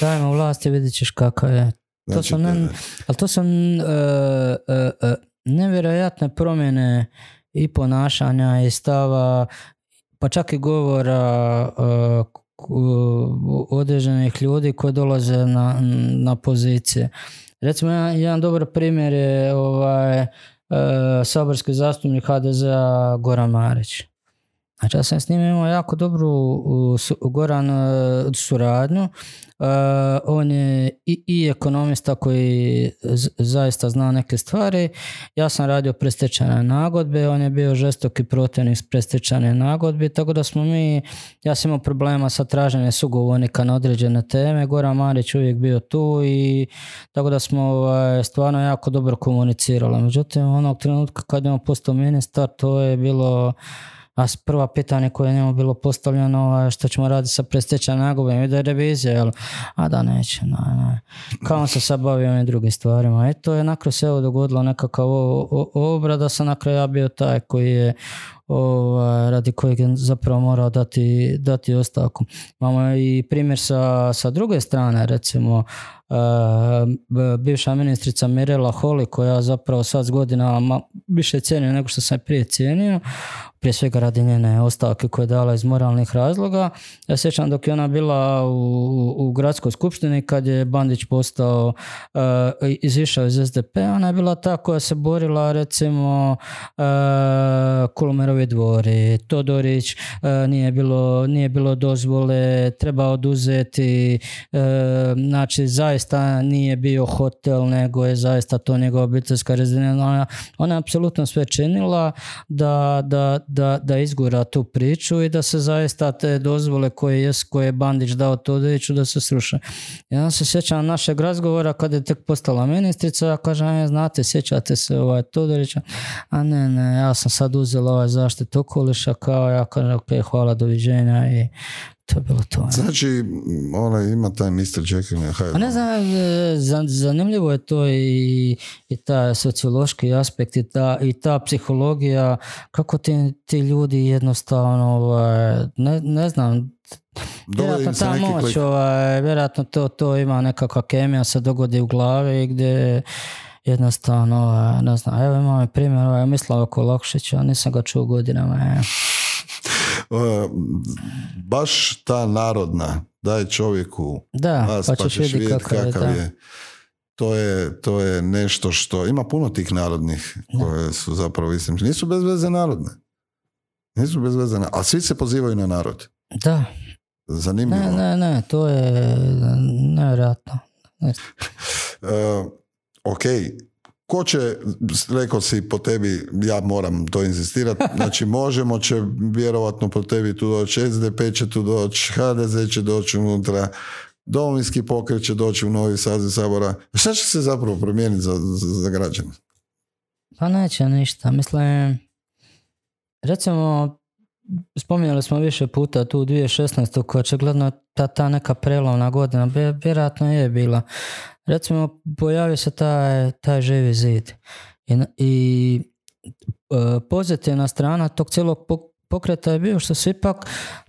[SPEAKER 1] Dajmo vlast i vidit ćeš kakav je. Znači, to sam, ali to sam uh, uh, uh, nevjerojatne promjene i ponašanja i stava, pa čak i govora uh, određenih ljudi koji dolaze na, na pozicije. Recimo, jedan, dobar primjer je ovaj, uh, saborski zastupnik HDZ-a Goran Marić. Znači ja sam s njim imao jako dobru Goran suradnju Uh, on je i, i ekonomista koji zaista zna neke stvari. Ja sam radio prestečane nagodbe, on je bio žestoki protivnik prestečane nagodbe, tako da smo mi, ja sam imao problema sa traženjem sugovornika na određene teme, Goran Marić uvijek bio tu i tako da smo ovaj, stvarno jako dobro komunicirali. Međutim, onog trenutka kad je on postao ministar, to je bilo a prva pitanje koje je njemu bilo postavljeno što ćemo raditi sa prestečajnom nagodbom i da je revizija, jel? a da neće, ne, ne. Kao on se sad bavi ovim drugim stvarima. I to je nakon se evo dogodilo nekakav obrada, da sam na kraju ja bio taj koji je ovaj, radi kojeg je zapravo morao dati, dati ostavku. Imamo i primjer sa, sa druge strane, recimo bivša ministrica Mirela Holi koja zapravo sad s godinama više cijenio nego što sam prije cijenio prije svega radi njene ostavke koje je dala iz moralnih razloga. Ja sjećam dok je ona bila u, u gradskoj skupštini kad je Bandić postao uh, izišao iz SDP, ona je bila ta koja se borila recimo uh, Kulumerovi dvori, Todorić, uh, nije, bilo, nije bilo dozvole, treba oduzeti, znači zaista nije bio hotel, nego je zaista to njegova obiteljska rezidencija. Ona, ona je apsolutno sve činila da, da, da, da izgura tu priču i da se zaista te dozvole koje je, koje je Bandić dao Todoriću da se sruše. Ja se sjećam našeg razgovora kada je tek postala ministrica, ja kažem, "E, znate, sjećate se ovaj Todorića, a ne, ne, ja sam sad uzela ovaj zaštitu okoliša, kao ja kažem, ok, hvala, doviđenja i to je bilo to.
[SPEAKER 2] Znači, ona ima taj Mr. Jekyll and Hyde.
[SPEAKER 1] Pa ne znam, e, za- zanimljivo je to i, i taj sociološki aspekt i ta, i ta psihologija, kako ti, ti ljudi jednostavno, ovaj, ne, ne znam, vjerojatno ta moć, ovaj, vjerojatno to, to ima nekakva kemija se dogodi u glavi gdje jednostavno, ovaj, ne znam, evo imamo i primjer, ovaj, Mislav Kolokšića, nisam ga čuo godinama, e.
[SPEAKER 2] E, baš ta narodna daje čovjeku
[SPEAKER 1] Da,
[SPEAKER 2] glas,
[SPEAKER 1] pa ćeš vidjeti
[SPEAKER 2] vidjet
[SPEAKER 1] kakav je,
[SPEAKER 2] kakav je. To je, to je nešto što, ima puno tih narodnih koje su zapravo istim. Nisu bez veze narodne. Nisu bez veze, na- a svi se pozivaju na narod.
[SPEAKER 1] Da,
[SPEAKER 2] Zanimljivo.
[SPEAKER 1] ne, ne, ne, to je nevjerojatno. Ne.
[SPEAKER 2] E, ok, ko će, rekao si po tebi, ja moram to inzistirati, znači možemo će vjerovatno po tebi tu doći, SDP će tu doći, HDZ će doći unutra, Domovinski pokret će doći u novi saziv sabora. Šta će se zapravo promijeniti za, za, za građane?
[SPEAKER 1] Pa neće ništa. Mislim, recimo, spominjali smo više puta tu 2016. koja očigledno ta, ta neka prelovna godina, vje- vjerojatno je bila. Recimo, pojavio se taj, taj živi zid. I, i e, pozitivna strana tog cijelog pok- pokreta je bio što se ipak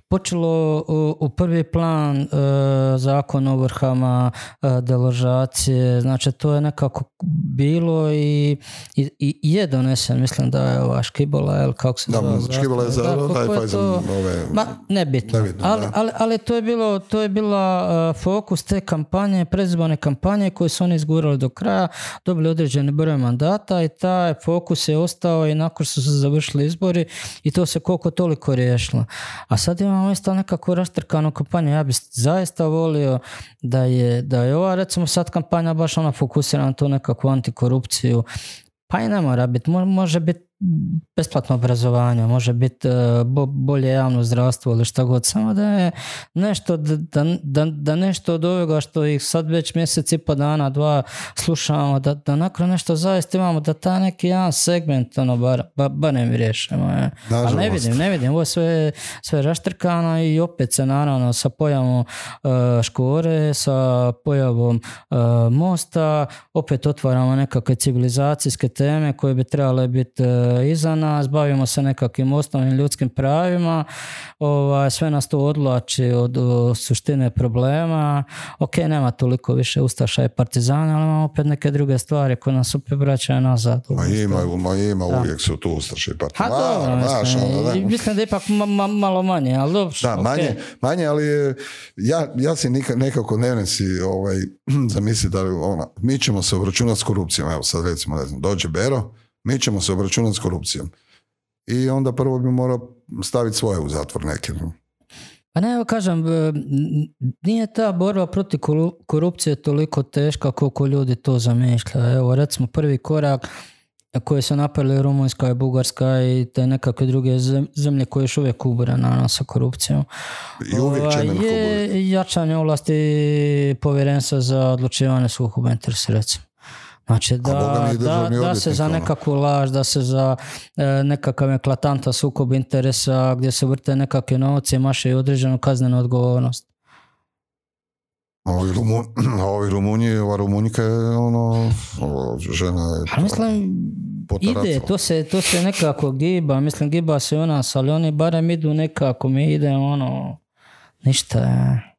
[SPEAKER 1] počelo u, u prvi plan e, zakon o ovrhama, e, deložacije, znači to je nekako bilo i, i, i je donesen, mislim da je ova Škibola, kako se
[SPEAKER 2] Da,
[SPEAKER 1] zove,
[SPEAKER 2] Škibola je za
[SPEAKER 1] Da, to-
[SPEAKER 2] ove...
[SPEAKER 1] Ma, nebitno.
[SPEAKER 2] Nebitno,
[SPEAKER 1] ali, ali, ali to je bilo, to je bila uh, fokus te kampanje, predizborne kampanje koje su oni izgurali do kraja, dobili određeni broj mandata i taj fokus je ostao i nakon što su se završili izbori i to se koliko toliko riješilo. A sad imamo isto nekakvu raštrkanu kampanju. Ja bih zaista volio da je, da je ova recimo sad kampanja baš ona fokusirana na tu nekakvu antikorupciju. Pa i ne mora biti, mo- može biti besplatno obrazovanje, može biti e, bo- bolje javno zdravstvo ili šta god, samo da je nešto, da, da, da, nešto od ovoga što ih sad već mjesec i po dana, dva slušamo, da, da nakon nešto zaista imamo, da ta neki jedan segment, ono, bar, ba, barem riješimo. je. Ali ne vidim, ne vidim, ovo je sve, sve raštrkano i opet se naravno sa pojavom e, škore, sa pojavom e, mosta, opet otvaramo nekakve civilizacijske teme koje bi trebale biti e, iza nas, bavimo se nekakvim osnovnim ljudskim pravima, ovaj, sve nas to odlači od, od suštine problema. Ok, nema toliko više ustaša i partizana, ali imamo opet neke druge stvari koje nas opet vraćaju nazad.
[SPEAKER 2] Ma ima, ma ima, uvijek su tu ustaše i
[SPEAKER 1] Ha,
[SPEAKER 2] partizani.
[SPEAKER 1] dobro, mislim,
[SPEAKER 2] ono, da.
[SPEAKER 1] mislim da je ipak ma- ma- malo manje, ali dobro.
[SPEAKER 2] Da,
[SPEAKER 1] ok.
[SPEAKER 2] manje, manje, ali je- ja, ja si nekako ne si ovaj, zamisli da ona, mi ćemo se obračunati s korupcijom. Evo sad recimo, ne znam, dođe Bero, mi ćemo se obračunati s korupcijom. I onda prvo bi morao staviti svoje u zatvor neke.
[SPEAKER 1] Pa ne, evo kažem, e, nije ta borba protiv koru- korupcije toliko teška koliko ljudi to zamišljaju. Evo, recimo, prvi korak koje su napravili Rumunjska i Bugarska i te nekakve druge zem- zemlje koje još uvijek ubore na sa korupcijom.
[SPEAKER 2] I uvijek će
[SPEAKER 1] Ovaj,
[SPEAKER 2] nam
[SPEAKER 1] je jačanje ovlasti povjerenstva za odlučivanje sukoba interesa, recimo. Znači da, da, da se za
[SPEAKER 2] ono.
[SPEAKER 1] nekakvu laž, da se za e, nekakav eklatantan sukob interesa gdje se vrte nekakve novce i maše i određenu kaznenu odgovornost.
[SPEAKER 2] Ovi, Rumu, ovi Rumunji, ova Rumunjka je ono, o, žena je
[SPEAKER 1] Pa mislim,
[SPEAKER 2] potaracala.
[SPEAKER 1] ide, to se, to se nekako giba, mislim giba se u nas, ali oni barem idu nekako, mi idemo ono, ništa. je.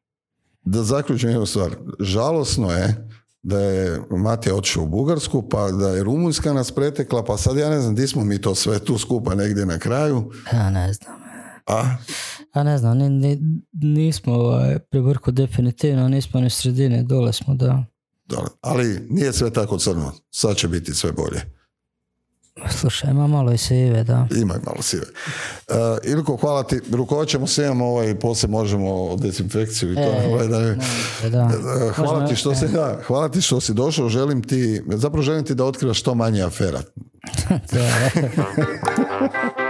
[SPEAKER 2] Da zaključim jednu stvar. Žalosno je da je Matija otišao u Bugarsku, pa da je Rumunjska nas pretekla, pa sad ja ne znam di smo mi to sve tu skupa negdje na kraju.
[SPEAKER 1] Ja ne znam.
[SPEAKER 2] A,
[SPEAKER 1] Ja ne znam, ni, ni- nismo ovaj, pri vrhu definitivno, nismo ni u sredini, dole smo, da.
[SPEAKER 2] dobro. ali nije sve tako crno. Sad će biti sve bolje.
[SPEAKER 1] Slušaj, ima malo i sive, da.
[SPEAKER 2] Ima i malo sive. Uh, Ilko, hvala ti. Rukovaćemo se imamo ovaj, poslije možemo dezinfekciju i to.
[SPEAKER 1] E,
[SPEAKER 2] ovaj, da,
[SPEAKER 1] da.
[SPEAKER 2] Uh, hvala,
[SPEAKER 1] Možemo-
[SPEAKER 2] ti što si, da, hvala ti što si došao. Želim ti, zapravo želim ti da otkrivaš što manje afera.